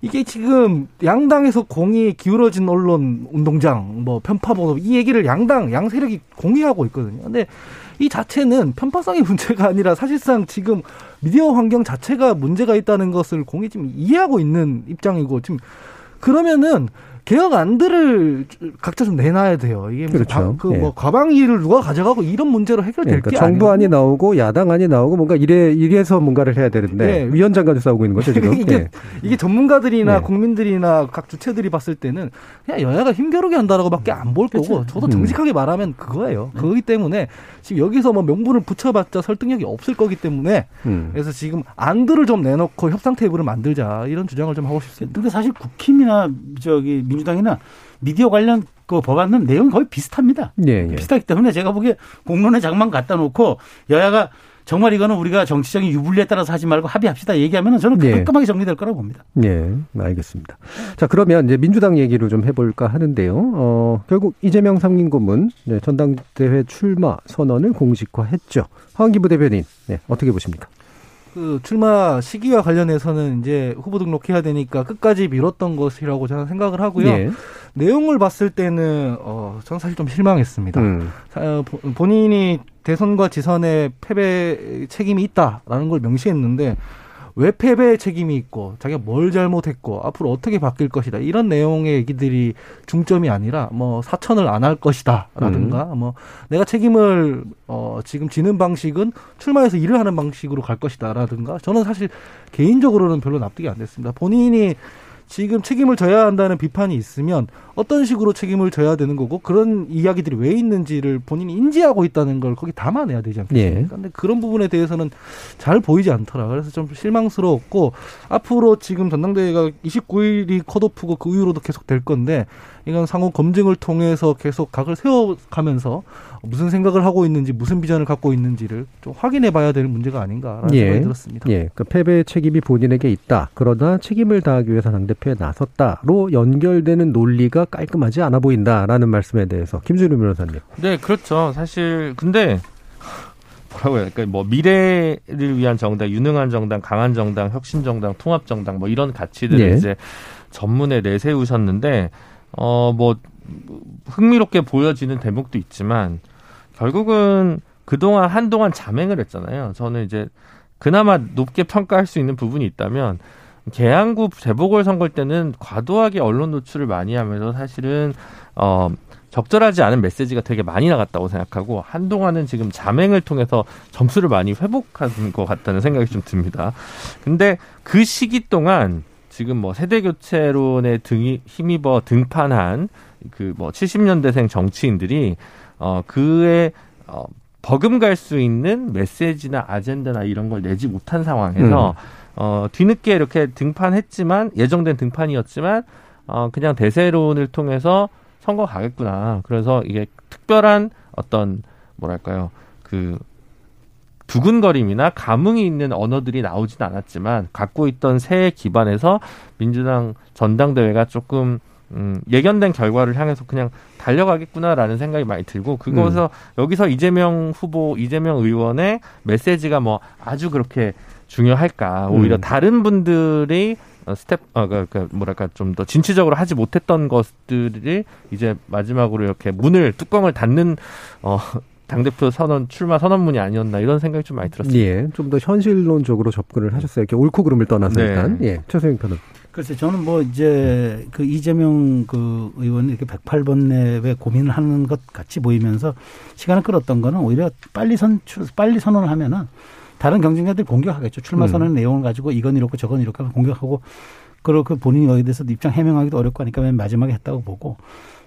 [SPEAKER 5] 이게 지금 양당에서 공이 기울어진 언론 운동장 뭐 편파 보도 이 얘기를 양당 양 세력이 공유하고 있거든요. 근데 이 자체는 편파성의 문제가 아니라 사실상 지금 미디어 환경 자체가 문제가 있다는 것을 공이 지금 이해하고 있는 입장이고 지금 그러면은 개혁안들을 각자 좀 내놔야 돼요. 이게
[SPEAKER 2] 그렇죠.
[SPEAKER 5] 그뭐
[SPEAKER 2] 예.
[SPEAKER 5] 과방위를 누가 가져가고 이런 문제로 해결될
[SPEAKER 2] 그러니까
[SPEAKER 5] 게
[SPEAKER 2] 정부안이
[SPEAKER 5] 아니고
[SPEAKER 2] 나오고 야당안이 나오고 뭔가 이래 이래서 뭔가를 해야 되는데
[SPEAKER 5] 네.
[SPEAKER 2] 위원장 가지고 싸우고 있는 거죠 지금.
[SPEAKER 5] 이게
[SPEAKER 2] 예.
[SPEAKER 5] 이게 전문가들이나
[SPEAKER 2] 네.
[SPEAKER 5] 국민들이나 각 주체들이 봤을 때는 그냥 여야가 힘겨루게 한다라고밖에 안 볼 거고 저도
[SPEAKER 2] 음.
[SPEAKER 5] 정직하게 말하면 그거예요. 그거기 때문에 지금 여기서 뭐 명분을 붙여봤자 설득력이 없을 거기 때문에
[SPEAKER 2] 음.
[SPEAKER 5] 그래서 지금 안들을 좀 내놓고 협상 테이블을 만들자 이런 주장을 좀 하고 싶습니다.
[SPEAKER 6] 근데 사실 국힘이나 저기 민주당이나 미디어 관련 그 법안은 내용이 거의 비슷합니다.
[SPEAKER 2] 예, 예.
[SPEAKER 6] 비슷하기 때문에 제가 보기에 공론의 장만 갖다 놓고 여야가 정말 이거는 우리가 정치적인 유불리에 따라서 하지 말고 합의합시다 얘기하면 저는
[SPEAKER 2] 예.
[SPEAKER 6] 깔끔하게 정리될 거라고 봅니다.
[SPEAKER 2] 예, 알겠습니다. 자, 그러면 이제 민주당 얘기를 좀 해볼까 하는데요. 어, 결국 이재명 상임고문 네, 전당대회 출마 선언을 공식화했죠. 황기부 대변인, 네, 어떻게 보십니까?
[SPEAKER 5] 그 출마 시기와 관련해서는 이제 후보 등록해야 되니까 끝까지 미뤘던 것이라고 저는 생각을 하고요.
[SPEAKER 2] 예.
[SPEAKER 5] 내용을 봤을 때는 어 저는 사실 좀 실망했습니다.
[SPEAKER 2] 음.
[SPEAKER 5] 어, 보- 본인이 대선과 지선에 패배 책임이 있다라는 걸 명시했는데 왜 패배의 책임이 있고 자기가 뭘 잘못했고 앞으로 어떻게 바뀔 것이다 이런 내용의 얘기들이 중점이 아니라 뭐 사천을 안 할 것이다라든가 뭐 내가 책임을 어 지금 지는 방식은 출마해서 일을 하는 방식으로 갈 것이다라든가 저는 사실 개인적으로는 별로 납득이 안 됐습니다. 본인이 지금 책임을 져야 한다는 비판이 있으면 어떤 식으로 책임을 져야 되는 거고 그런 이야기들이 왜 있는지를 본인이 인지하고 있다는 걸 거기 담아내야 되지 않겠습니까?
[SPEAKER 2] 예.
[SPEAKER 5] 근데 그런 부분에 대해서는 잘 보이지 않더라. 그래서 좀 실망스러웠고 앞으로 지금 전당대회가 29일이 컷오프고 그 이후로도 계속 될 건데 이건 상호 검증을 통해서 계속 각을 세워가면서 무슨 생각을 하고 있는지 무슨 비전을 갖고 있는지를 좀 확인해 봐야 될 문제가 아닌가라는
[SPEAKER 2] 예.
[SPEAKER 5] 생각이 들었습니다.
[SPEAKER 2] 예, 그 패배의 책임이 본인에게 있다. 그러나 책임을 다하기 위해서 당대표에 나섰다로 연결되는 논리가 깔끔하지 않아 보인다라는 말씀에 대해서 김준우 변호사님.
[SPEAKER 7] 네, 그렇죠. 사실 근데 뭐라고 해야 될까? 뭐 미래를 위한 정당, 유능한 정당, 강한 정당, 혁신 정당, 통합 정당 뭐 이런 가치들을
[SPEAKER 2] 예.
[SPEAKER 7] 이제 전문에 내세우셨는데 어 뭐 흥미롭게 보여지는 대목도 있지만 결국은 그동안 한동안 자맹을 했잖아요. 저는 이제 그나마 높게 평가할 수 있는 부분이 있다면 계양구 재보궐 선거 때는 과도하게 언론 노출을 많이 하면서 사실은 어 적절하지 않은 메시지가 되게 많이 나갔다고 생각하고 한동안은 지금 자맹을 통해서 점수를 많이 회복한 것 같다는 생각이 좀 듭니다. 근데 그 시기 동안 지금 뭐 세대 교체론에 등이 힘입어 등판한 그 뭐 70년대생 정치인들이 어 그에 어 버금갈 수 있는 메시지나 아젠다나 이런 걸 내지 못한 상황에서 어 뒤늦게 이렇게 등판했지만 예정된 등판이었지만 어 그냥 대세론을 통해서 선거 가겠구나. 그래서 이게 특별한 어떤 뭐랄까요 그 두근거림이나 감흥이 있는 언어들이 나오진 않았지만 갖고 있던 세에 기반해서 민주당 전당대회가 조금 음, 예견된 결과를 향해서 그냥 달려가겠구나라는 생각이 많이 들고 그거에서 여기서 이재명 후보, 이재명 의원의 메시지가 뭐 아주 그렇게 중요할까? 오히려
[SPEAKER 2] 음.
[SPEAKER 7] 다른 분들이 어, 스텝, 어, 그, 그, 뭐랄까, 좀 더 진취적으로 하지 못했던 것들이 이제 마지막으로 이렇게 문을, 뚜껑을 닫는, 어, 당대표 선언, 출마 선언문이 아니었나 이런 생각이 좀 많이 들었습니다.
[SPEAKER 2] 예, 좀 더 현실론적으로 접근을 하셨어요. 이렇게 옳고 그름을 떠나서
[SPEAKER 7] 네.
[SPEAKER 2] 일단 예, 최소영 편은.
[SPEAKER 6] 글쎄 저는 뭐 이제 그 이재명 그 의원이 이렇게 108번 내외 고민을 하는 것 같이 보이면서 시간을 끌었던 거는 오히려 빨리 선 출- 빨리 선언을 하면은 다른 경쟁자들이 공격하겠죠. 출마
[SPEAKER 2] 음.
[SPEAKER 6] 선언 내용을 가지고 이건 이렇고 저건 이렇게 하면 공격하고 그리고 그 본인이 여기에 대해서 입장 해명하기도 어렵고 하니까 맨 마지막에 했다고 보고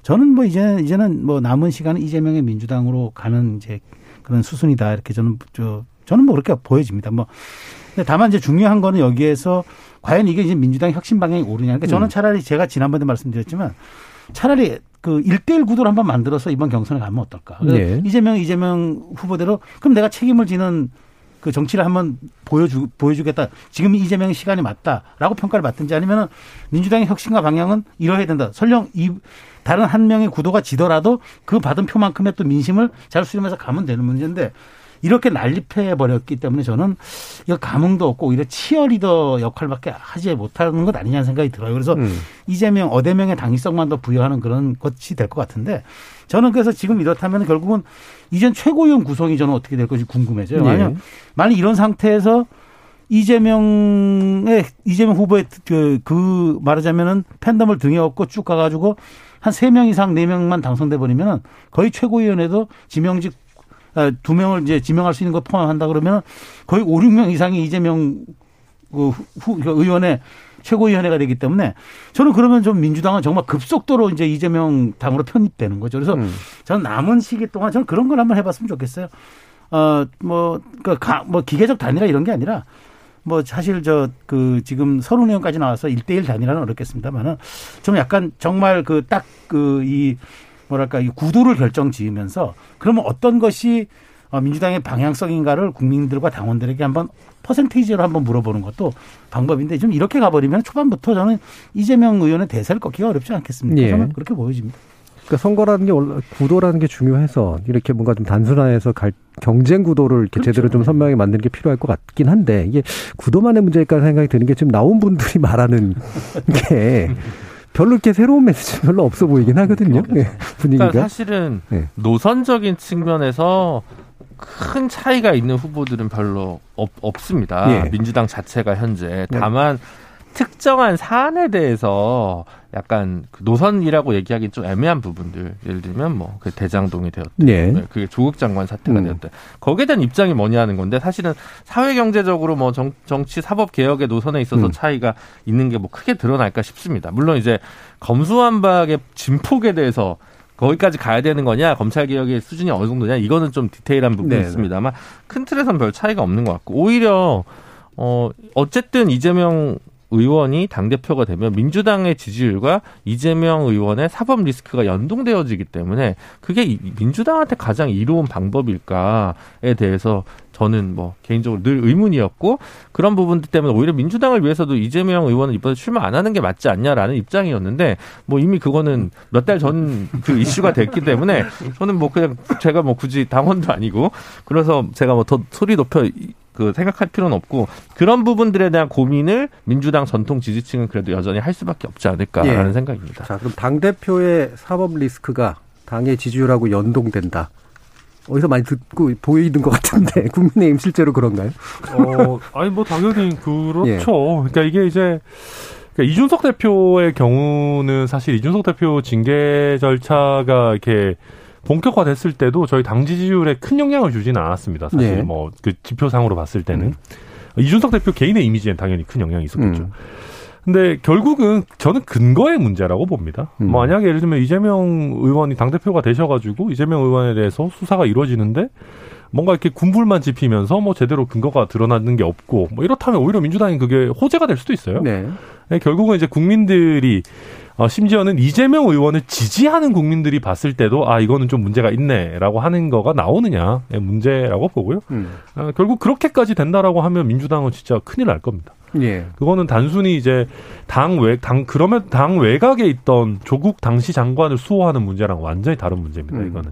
[SPEAKER 6] 저는 뭐 이제 이제는 뭐 남은 시간은 이재명의 민주당으로 가는 이제 그런 수순이다 이렇게 저는 저 저는 뭐 그렇게 보여집니다. 뭐 다만 이제 중요한 거는 여기에서 과연 이게 이제 민주당 혁신 방향이 오르냐. 그러니까 저는 차라리 제가 지난번에 말씀드렸지만 차라리 그 1대1 구도를 한번 만들어서 이번 경선에 가면 어떨까.
[SPEAKER 2] 네.
[SPEAKER 6] 이재명, 이재명 후보대로 그럼 내가 책임을 지는 그 정치를 한번 보여주, 보여주겠다. 지금 이재명의 시간이 맞다라고 평가를 받든지 아니면은 민주당의 혁신과 방향은 이뤄야 된다. 설령 이 다른 한 명의 구도가 지더라도 그 받은 표만큼의 또 민심을 잘 수렴해서 가면 되는 문제인데 이렇게 난립해 버렸기 때문에 저는 이거 감흥도 없고 오히려 치어리더 역할밖에 하지 못하는 것 아니냐는 생각이 들어요. 그래서
[SPEAKER 2] 음.
[SPEAKER 6] 이재명, 어대명의 당위성만 더 부여하는 그런 것이 될 것 같은데 저는 그래서 지금 이렇다면 결국은 이전 최고위원 구성이 저는 어떻게 될 것인지 궁금해져요.
[SPEAKER 2] 예.
[SPEAKER 6] 만약 만약 이런 상태에서 이재명의 이재명 후보의 그, 그 말하자면은 팬덤을 등에 업고 쭉 가가지고 한 세 명 이상 네 명만 당선돼 버리면은 거의 최고위원회도 지명직 아, 두 명을 이제 지명할 수 있는 거 포함한다 그러면 거의 오, 육명 이상이 이재명 그 후, 그 의원의 최고위원회가 되기 때문에 저는 그러면 좀 민주당은 정말 급속도로 이제 이재명 당으로 편입되는 거죠. 그래서
[SPEAKER 2] 음.
[SPEAKER 6] 저는 남은 시기 동안 저는 그런 걸 한번 해봤으면 좋겠어요. 어, 뭐, 그, 가, 뭐, 기계적 단위라 이런 게 아니라 뭐, 사실 저, 그, 지금 서른 의원까지 나와서 일대일 단위라는 어렵겠습니다만은 좀 약간 정말 그 딱 그 이 뭐랄까 이 구도를 결정 지으면서 그러면 어떤 것이 어, 민주당의 방향성인가를 국민들과 당원들에게 한번 퍼센테이지로 한번 물어보는 것도 방법인데 좀 이렇게 가버리면 초반부터 저는 이재명 의원의 대세를 꺾기가 어렵지 않겠습니까?
[SPEAKER 2] 예.
[SPEAKER 6] 저는 그렇게 보여집니다.
[SPEAKER 2] 그러니까 선거라는 게 구도라는 게 중요해서 이렇게 뭔가 좀 단순화해서 갈, 경쟁 구도를 이렇게
[SPEAKER 6] 그렇죠.
[SPEAKER 2] 제대로 좀 선명하게 만드는 게 필요할 것 같긴 한데 이게 구도만의 문제일까 생각이 드는 게 지금 나온 분들이 말하는 게 별로 이렇게 새로운 메시지 별로 없어 보이긴 하거든요. 예, 분위기가.
[SPEAKER 7] 그러니까 사실은
[SPEAKER 2] 네.
[SPEAKER 7] 노선적인 측면에서 큰 차이가 있는 후보들은 별로 없, 없습니다.
[SPEAKER 2] 예.
[SPEAKER 7] 민주당 자체가 현재
[SPEAKER 2] 네.
[SPEAKER 7] 다만 특정한 사안에 대해서 약간 그 노선이라고 얘기하기 좀 애매한 부분들 예를 들면 뭐 그 대장동이 되었든
[SPEAKER 2] 예.
[SPEAKER 7] 네, 그게 조국 장관 사태가
[SPEAKER 2] 음.
[SPEAKER 7] 되었든 거기에 대한 입장이 뭐냐는 건데 사실은 사회 경제적으로 뭐 정, 정치 사법 개혁의 노선에 있어서
[SPEAKER 2] 음.
[SPEAKER 7] 차이가 있는 게 뭐 크게 드러날까 싶습니다. 물론 이제 검수완박의 진폭에 대해서 거기까지 가야 되는 거냐 검찰 개혁의 수준이 어느 정도냐 이거는 좀 디테일한 부분이
[SPEAKER 2] 네,
[SPEAKER 7] 있습니다만 큰 틀에선 별 차이가 없는 것 같고 오히려 어 어쨌든 이재명 의원이 당 대표가 되면 민주당의 지지율과 이재명 의원의 사법 리스크가 연동되어지기 때문에 그게 이- 민주당한테 가장 이로운 방법일까에 대해서 저는 뭐 개인적으로 늘 의문이었고 그런 부분들 때문에 오히려 민주당을 위해서도 이재명 의원은 이번에 출마 안 하는 게 맞지 않냐라는 입장이었는데 뭐 이미 그거는 몇 달 전 그 이슈가 됐기 때문에 저는 뭐 그냥 제가 뭐 굳이 당원도 아니고 그래서 제가 뭐 더 소리 높여 이- 그 생각할 필요는 없고 그런 부분들에 대한 고민을 민주당 전통 지지층은 그래도 여전히 할 수밖에 없지 않을까라는
[SPEAKER 2] 예.
[SPEAKER 7] 생각입니다.
[SPEAKER 2] 자, 그럼 당 대표의 사법 리스크가 당의 지지율하고 연동된다. 어디서 많이 듣고 보이는 것 같은데 국민의힘 실제로 그런가요?
[SPEAKER 4] 어, 아니 뭐 당연히 그렇죠.
[SPEAKER 2] 예.
[SPEAKER 4] 그러니까 이게 이제 그러니까 이준석 대표의 경우는 사실 이준석 대표 징계 절차가 이렇게 본격화됐을 때도 저희 당 지지율에 큰 영향을 주지는 않았습니다. 사실
[SPEAKER 2] 네.
[SPEAKER 4] 뭐그 지표상으로 봤을 때는 이준석 대표 개인의 이미지엔 당연히 큰 영향이 있었겠죠.
[SPEAKER 2] 음.
[SPEAKER 4] 근데 결국은 저는 근거의 문제라고 봅니다.
[SPEAKER 2] 음.
[SPEAKER 4] 만약에 예를 들면 이재명 의원이 당대표가 되셔가지고 이재명 의원에 대해서 수사가 이루어지는데 뭔가 이렇게 군불만 지피면서 뭐 제대로 근거가 드러나는 게 없고 뭐 이렇다면 오히려 민주당이 그게 호재가 될 수도 있어요.
[SPEAKER 2] 네.
[SPEAKER 4] 네, 결국은 이제 국민들이 어, 심지어는 이재명 의원을 지지하는 국민들이 봤을 때도 아 이거는 좀 문제가 있네라고 하는 거가 나오느냐의 문제라고 보고요.
[SPEAKER 2] 음.
[SPEAKER 4] 아, 결국 그렇게까지 된다라고 하면 민주당은 진짜 큰일 날 겁니다.
[SPEAKER 2] 예.
[SPEAKER 4] 그거는 단순히 이제 당 외, 당, 그러면 당 외곽에 있던 조국 당시 장관을 수호하는 문제랑 완전히 다른 문제입니다,
[SPEAKER 2] 음.
[SPEAKER 4] 이거는.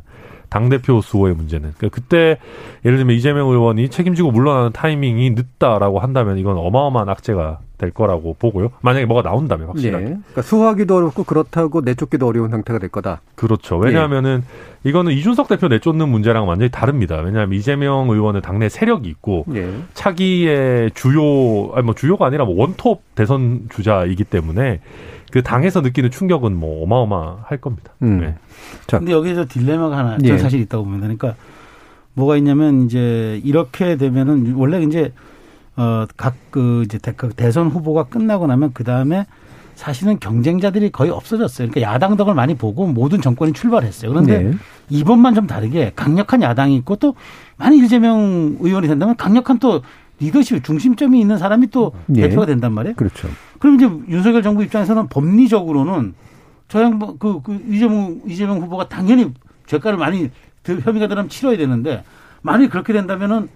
[SPEAKER 4] 당대표 수호의 문제는. 그러니까 그때 예를 들면 이재명 의원이 책임지고 물러나는 타이밍이 늦다라고 한다면 이건 어마어마한 악재가 될 거라고 보고요. 만약에 뭐가 나온다면
[SPEAKER 2] 예.
[SPEAKER 4] 확실하게.
[SPEAKER 2] 그러니까 수호하기도 어렵고 그렇다고 내쫓기도 어려운 상태가 될 거다.
[SPEAKER 4] 그렇죠. 왜냐하면은 이거는 이준석 대표 내쫓는 문제랑 완전히 다릅니다. 왜냐하면 이재명 의원은 당내 세력이 있고
[SPEAKER 2] 예.
[SPEAKER 4] 차기의 주요 아니 뭐 주요가 아니라 뭐 원톱 대선 주자이기 때문에 그 당에서 느끼는 충격은 뭐 어마어마할 겁니다.
[SPEAKER 2] 음.
[SPEAKER 4] 네.
[SPEAKER 2] 자.
[SPEAKER 6] 근데 여기서 딜레마가 하나
[SPEAKER 2] 예.
[SPEAKER 6] 저 사실 있다고 봅니다. 그러니까 뭐가 있냐면 이제 이렇게 되면은 원래 이제 어각 그 이제 대- 그 대선 후보가 끝나고 나면 그 다음에 사실은 경쟁자들이 거의 없어졌어요. 그러니까 야당 덕을 많이 보고 모든 정권이 출발했어요. 그런데
[SPEAKER 2] 네.
[SPEAKER 6] 이번만 좀 다르게 강력한 야당이 있고 또 만약 이재명 의원이 된다면 강력한 또 리더십 중심점이 있는 사람이 또
[SPEAKER 2] 예.
[SPEAKER 6] 대표가 된단 말이에요.
[SPEAKER 2] 그렇죠.
[SPEAKER 6] 그럼 이제 윤석열 정부 입장에서는 법리적으로는 저 양반 그, 그 이재명 이재명 후보가 당연히 죄가를 많이 들- 혐의가 들어가면 치러야 되는데 만약에 그렇게 된다면은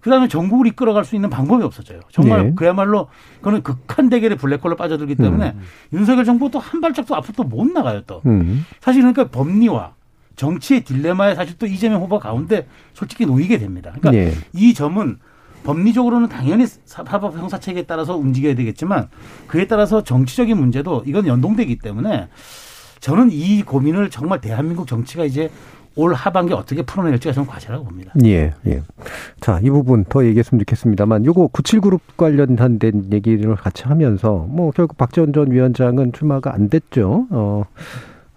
[SPEAKER 6] 그다음에 전국을 이끌어갈 수 있는 방법이 없어져요. 정말
[SPEAKER 2] 네.
[SPEAKER 6] 그야말로 그거는 극한 대결의 블랙홀로 빠져들기 때문에 윤석열 정부 또한 발짝도 앞으로 또 못 나가요 또.
[SPEAKER 2] 음.
[SPEAKER 6] 사실 그러니까 법리와 정치의 딜레마에 사실 또 이재명 후보 가운데 솔직히 놓이게 됩니다. 그러니까
[SPEAKER 2] 예.
[SPEAKER 6] 이 점은 법리적으로는 당연히 사법 형사 체계에 따라서 움직여야 되겠지만 그에 따라서 정치적인 문제도 이건 연동되기 때문에 저는 이 고민을 정말 대한민국 정치가 이제 올 하반기 어떻게 풀어낼지가 저는 과제라고 봅니다.
[SPEAKER 2] 예, 예. 자, 이 부분 더 얘기했으면 좋겠습니다만, 요거 97그룹 관련한 된 얘기를 같이 하면서, 뭐, 결국 박지원 전 위원장은 출마가 안 됐죠. 어,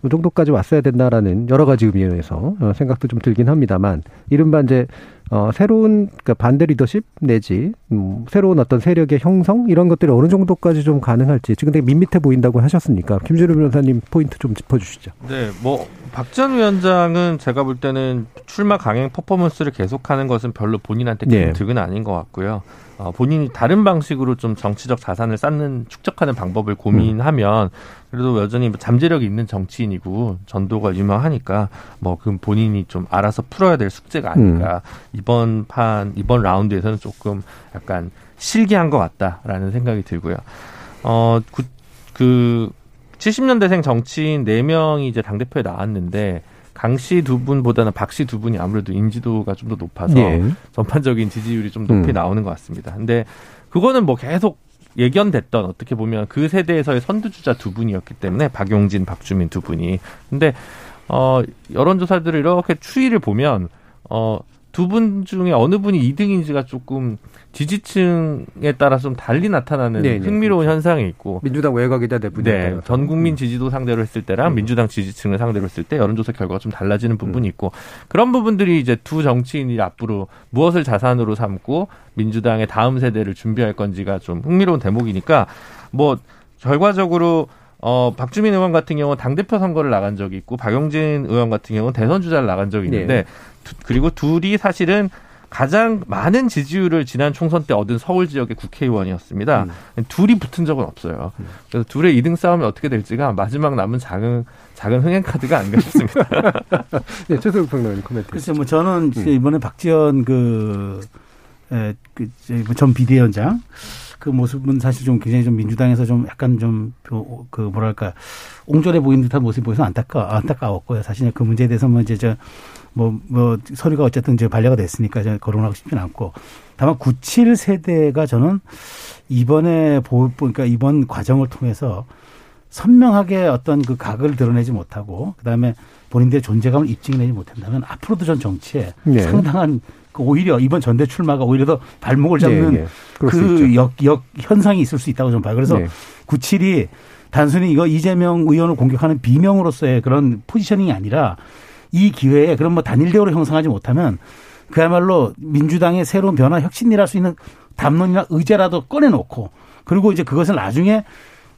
[SPEAKER 2] 이 정도까지 왔어야 된다라는 여러 가지 의미에서 어, 생각도 좀 들긴 합니다만, 이른바 이제, 어, 새로운 그 반대 리더십 내지, 음, 새로운 어떤 세력의 형성? 이런 것들이 어느 정도까지 좀 가능할지, 지금 되게 밋밋해 보인다고 하셨으니까, 김준호 변호사님 포인트 좀 짚어주시죠.
[SPEAKER 7] 네, 뭐 박 전 위원장은 제가 볼 때는 출마 강행 퍼포먼스를 계속하는 것은 별로 본인한테 큰
[SPEAKER 2] 네.
[SPEAKER 7] 득은 아닌 것 같고요. 어, 본인이 다른 방식으로 좀 정치적 자산을 쌓는 축적하는 방법을 고민하면 그래도 여전히 뭐 잠재력이 있는 정치인이고 전도가 유명하니까 뭐그 본인이 좀 알아서 풀어야 될 숙제가 아닌가 이번 판 이번 라운드에서는 조금 약간 실기한 것 같다라는 생각이 들고요. 어그 70년대생 정치인 4명이 이제 당대표에 나왔는데 강 씨 두 분보다는 박 씨 두 분이 아무래도 인지도가 좀 더 높아서
[SPEAKER 2] 예.
[SPEAKER 7] 전반적인 지지율이 좀 높이
[SPEAKER 2] 음.
[SPEAKER 7] 나오는 것 같습니다. 근데 그거는 뭐 계속 예견됐던 어떻게 보면 그 세대에서의 선두주자 두 분이었기 때문에 박용진, 박주민 두 분이. 근데 어 여론조사들을 이렇게 추이를 보면 어 두 분 중에 어느 분이 2등인지가 조금 지지층에 따라 좀 달리 나타나는
[SPEAKER 2] 네, 네,
[SPEAKER 7] 흥미로운 현상이 있고
[SPEAKER 2] 민주당 외곽이다 대부분.
[SPEAKER 7] 네, 전 국민 지지도 상대로 했을 때랑
[SPEAKER 2] 음.
[SPEAKER 7] 민주당 지지층을 상대로 했을 때 여론조사 결과가 좀 달라지는 부분이
[SPEAKER 2] 음.
[SPEAKER 7] 있고 그런 부분들이 이제 두 정치인이 앞으로 무엇을 자산으로 삼고 민주당의 다음 세대를 준비할 건지가 좀 흥미로운 대목이니까 뭐 결과적으로 어 박주민 의원 같은 경우는 당 대표 선거를 나간 적이 있고 박용진 의원 같은 경우는 대선 주자를 나간 적이 있는데
[SPEAKER 2] 네.
[SPEAKER 7] 두- 그리고 둘이 사실은 가장 많은 지지율을 지난 총선 때 얻은 서울 지역의 국회의원이었습니다. 둘이 붙은 적은 없어요. 그래서 둘의 2등 싸움이 어떻게 될지가 마지막 남은 작은 작은 흥행 카드가 아닌가 싶습니다.
[SPEAKER 2] 네, 최소욱 평론가님 코멘트.
[SPEAKER 6] 글쎄 뭐 저는 이제 이번에 박지원 그, 에, 그, 이제 전 비대위원장 그 모습은 사실 좀 굉장히 좀 민주당에서 좀 약간 좀 그 뭐랄까 옹졸해 보이는 듯한 모습이 보여서 안타까 안타까웠고요. 사실 그 문제에 대해서 뭐 이제 저 뭐, 뭐, 서류가 어쨌든 이제 반려가 됐으니까 이제 거론하고 싶지는 않고. 다만 97 세대가 저는 이번에 보, 그러니까 이번 과정을 통해서 선명하게 어떤 그 각을 드러내지 못하고 그 다음에 본인들의 존재감을 입증해내지 못한다면 앞으로도 전 정치에
[SPEAKER 2] 예.
[SPEAKER 6] 상당한 그 오히려 이번 전대 출마가 오히려 더 발목을 잡는
[SPEAKER 2] 예, 예. 수
[SPEAKER 6] 그. 역, 역 현상이 있을 수 있다고 저는 봐요. 그래서
[SPEAKER 2] 네.
[SPEAKER 6] 97이 단순히 이거 이재명 의원을 공격하는 비명으로서의 그런 포지셔닝이 아니라 이 기회에 그런 뭐 단일 대우를 형성하지 못하면 그야말로 민주당의 새로운 변화 혁신이랄 수 있는 담론이나 의제라도 꺼내놓고 그리고 이제 그것을 나중에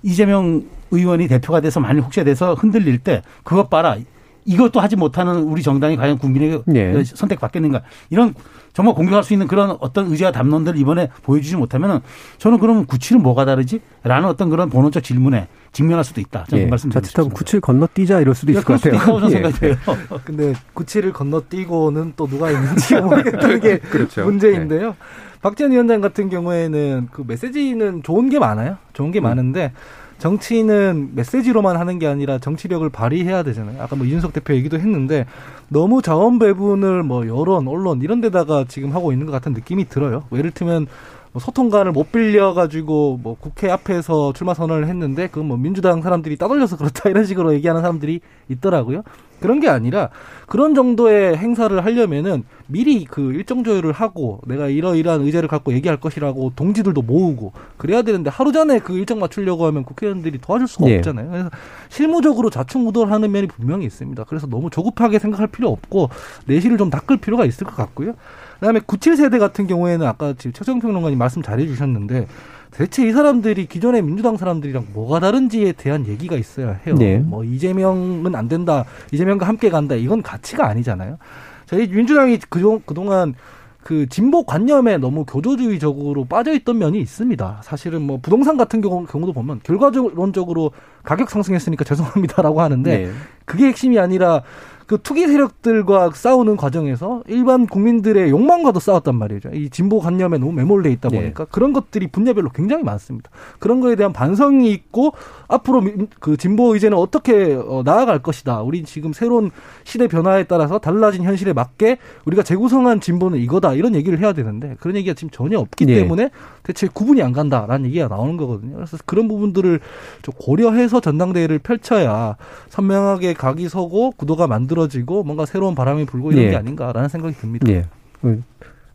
[SPEAKER 6] 이재명 의원이 대표가 돼서 만일 혹시 돼서 흔들릴 때 그것 봐라 이것도 하지 못하는 우리 정당이 과연 국민에게
[SPEAKER 2] 예.
[SPEAKER 6] 선택받겠는가 이런 정말 공격할 수 있는 그런 어떤 의제와 담론들을 이번에 보여주지 못하면은 저는 그러면 97은 뭐가 다르지? 라는 어떤 그런 본원적 질문에 직면할 수도 있다. 저는
[SPEAKER 2] 예.
[SPEAKER 6] 그 말씀
[SPEAKER 2] 자칫하면 97 건너뛰자 이럴 수도 있을 것 같아요.
[SPEAKER 6] 있다고 저는
[SPEAKER 2] 예.
[SPEAKER 6] 생각이 돼요.
[SPEAKER 5] 근데 97을 건너뛰고는 또 누가 있는지 모르겠다는 게
[SPEAKER 2] 그렇죠.
[SPEAKER 5] 문제인데요. 박지원 위원장 같은 경우에는 그 메시지는 좋은 게 많아요. 좋은 게 많은데 정치인은 메시지로만 하는 게 아니라 정치력을 발휘해야 되잖아요. 아까 뭐 이준석 대표 얘기도 했는데 너무 자원 배분을 뭐 여론, 언론 이런 데다가 지금 하고 있는 것 같은 느낌이 들어요. 뭐 예를 들면 뭐 소통관을 못 빌려가지고 뭐 국회 앞에서 출마 선언을 했는데 그건 뭐 민주당 사람들이 따돌려서 그렇다 이런 식으로 얘기하는 사람들이 있더라고요. 그런 게 아니라 그런 정도의 행사를 하려면은 미리 그 일정 조율을 하고 내가 이러이러한 의제를 갖고 얘기할 것이라고 동지들도 모으고 그래야 되는데 하루 전에 그 일정 맞추려고 하면 국회의원들이 도와줄 수가
[SPEAKER 2] 예.
[SPEAKER 5] 없잖아요. 그래서 실무적으로 좌충우돌하는 면이 분명히 있습니다. 그래서 너무 조급하게 생각할 필요 없고 내실을 좀 닦을 필요가 있을 것 같고요. 그다음에 97세대 같은 경우에는 아까 지금 최정 평론가님 말씀 잘해 주셨는데 대체 이 사람들이 기존의 민주당 사람들이랑 뭐가 다른지에 대한 얘기가 있어야 해요.
[SPEAKER 2] 네.
[SPEAKER 5] 뭐 이재명은 안 된다. 이재명과 함께 간다. 이건 가치가 아니잖아요. 저희 민주당이 그동, 그동안 그 진보 관념에 너무 교조주의적으로 빠져 있던 면이 있습니다. 사실은 뭐 부동산 같은 경우, 경우도 보면 결과론적으로 가격 상승했으니까 죄송합니다라고 하는데
[SPEAKER 2] 네.
[SPEAKER 5] 그게 핵심이 아니라 그 투기 세력들과 싸우는 과정에서 일반 국민들의 욕망과도 싸웠단 말이죠. 이 진보 관념에 너무 매몰돼 있다
[SPEAKER 2] 네.
[SPEAKER 5] 보니까 그런 것들이 분야별로 굉장히 많습니다. 그런 거에 대한 반성이 있고 앞으로 민- 그 진보 의제는 어떻게 어, 나아갈 것이다. 우리 지금 새로운 시대 변화에 따라서 달라진 현실에 맞게 우리가 재구성한 진보는 이거다. 이런 얘기를 해야 되는데 그런 얘기가 지금 전혀 없기
[SPEAKER 2] 네.
[SPEAKER 5] 때문에 대체 구분이 안 간다라는 얘기가 나오는 거거든요. 그래서 그런 부분들을 좀 고려해서 전당대회를 펼쳐야 선명하게 각이 서고 구도가 만들어 지고 뭔가 새로운 바람이 불고 이런
[SPEAKER 2] 예.
[SPEAKER 5] 게 아닌가라는 생각이 듭니다.
[SPEAKER 2] 예. 음,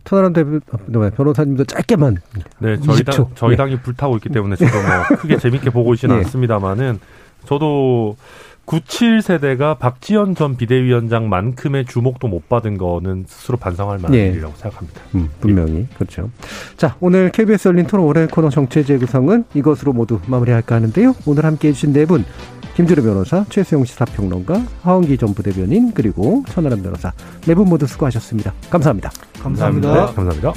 [SPEAKER 2] 천하람 대표, 아, 변호사님도 짧게만.
[SPEAKER 4] 네, 저희
[SPEAKER 2] 20초.
[SPEAKER 4] 당, 저희
[SPEAKER 2] 예.
[SPEAKER 4] 당이 불타고 있기 때문에 저도 뭐 크게 재밌게 보고 있지는
[SPEAKER 2] 예.
[SPEAKER 4] 않습니다만은 저도 97 세대가 박지원 전 비대위원장만큼의 주목도 못 받은 거는 스스로 반성할 만한
[SPEAKER 2] 예.
[SPEAKER 4] 일이라고 생각합니다.
[SPEAKER 2] 음, 분명히. 그렇죠. 자, 오늘 KBS 열린 토론 월요일 코너 정체 재 구성은 이것으로 모두 마무리할까 하는데요. 오늘 함께 해 주신 네 분. 김주려 변호사, 최수영 시사평론가, 하원기 전 부대변인, 그리고 천하람 변호사. 네 분 모두 수고하셨습니다. 감사합니다.
[SPEAKER 5] 감사합니다.
[SPEAKER 4] 네, 감사합니다.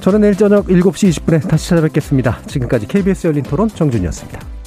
[SPEAKER 2] 저는 내일 저녁 7시 20분에 다시 찾아뵙겠습니다. 지금까지 KBS 열린 토론 정준이었습니다.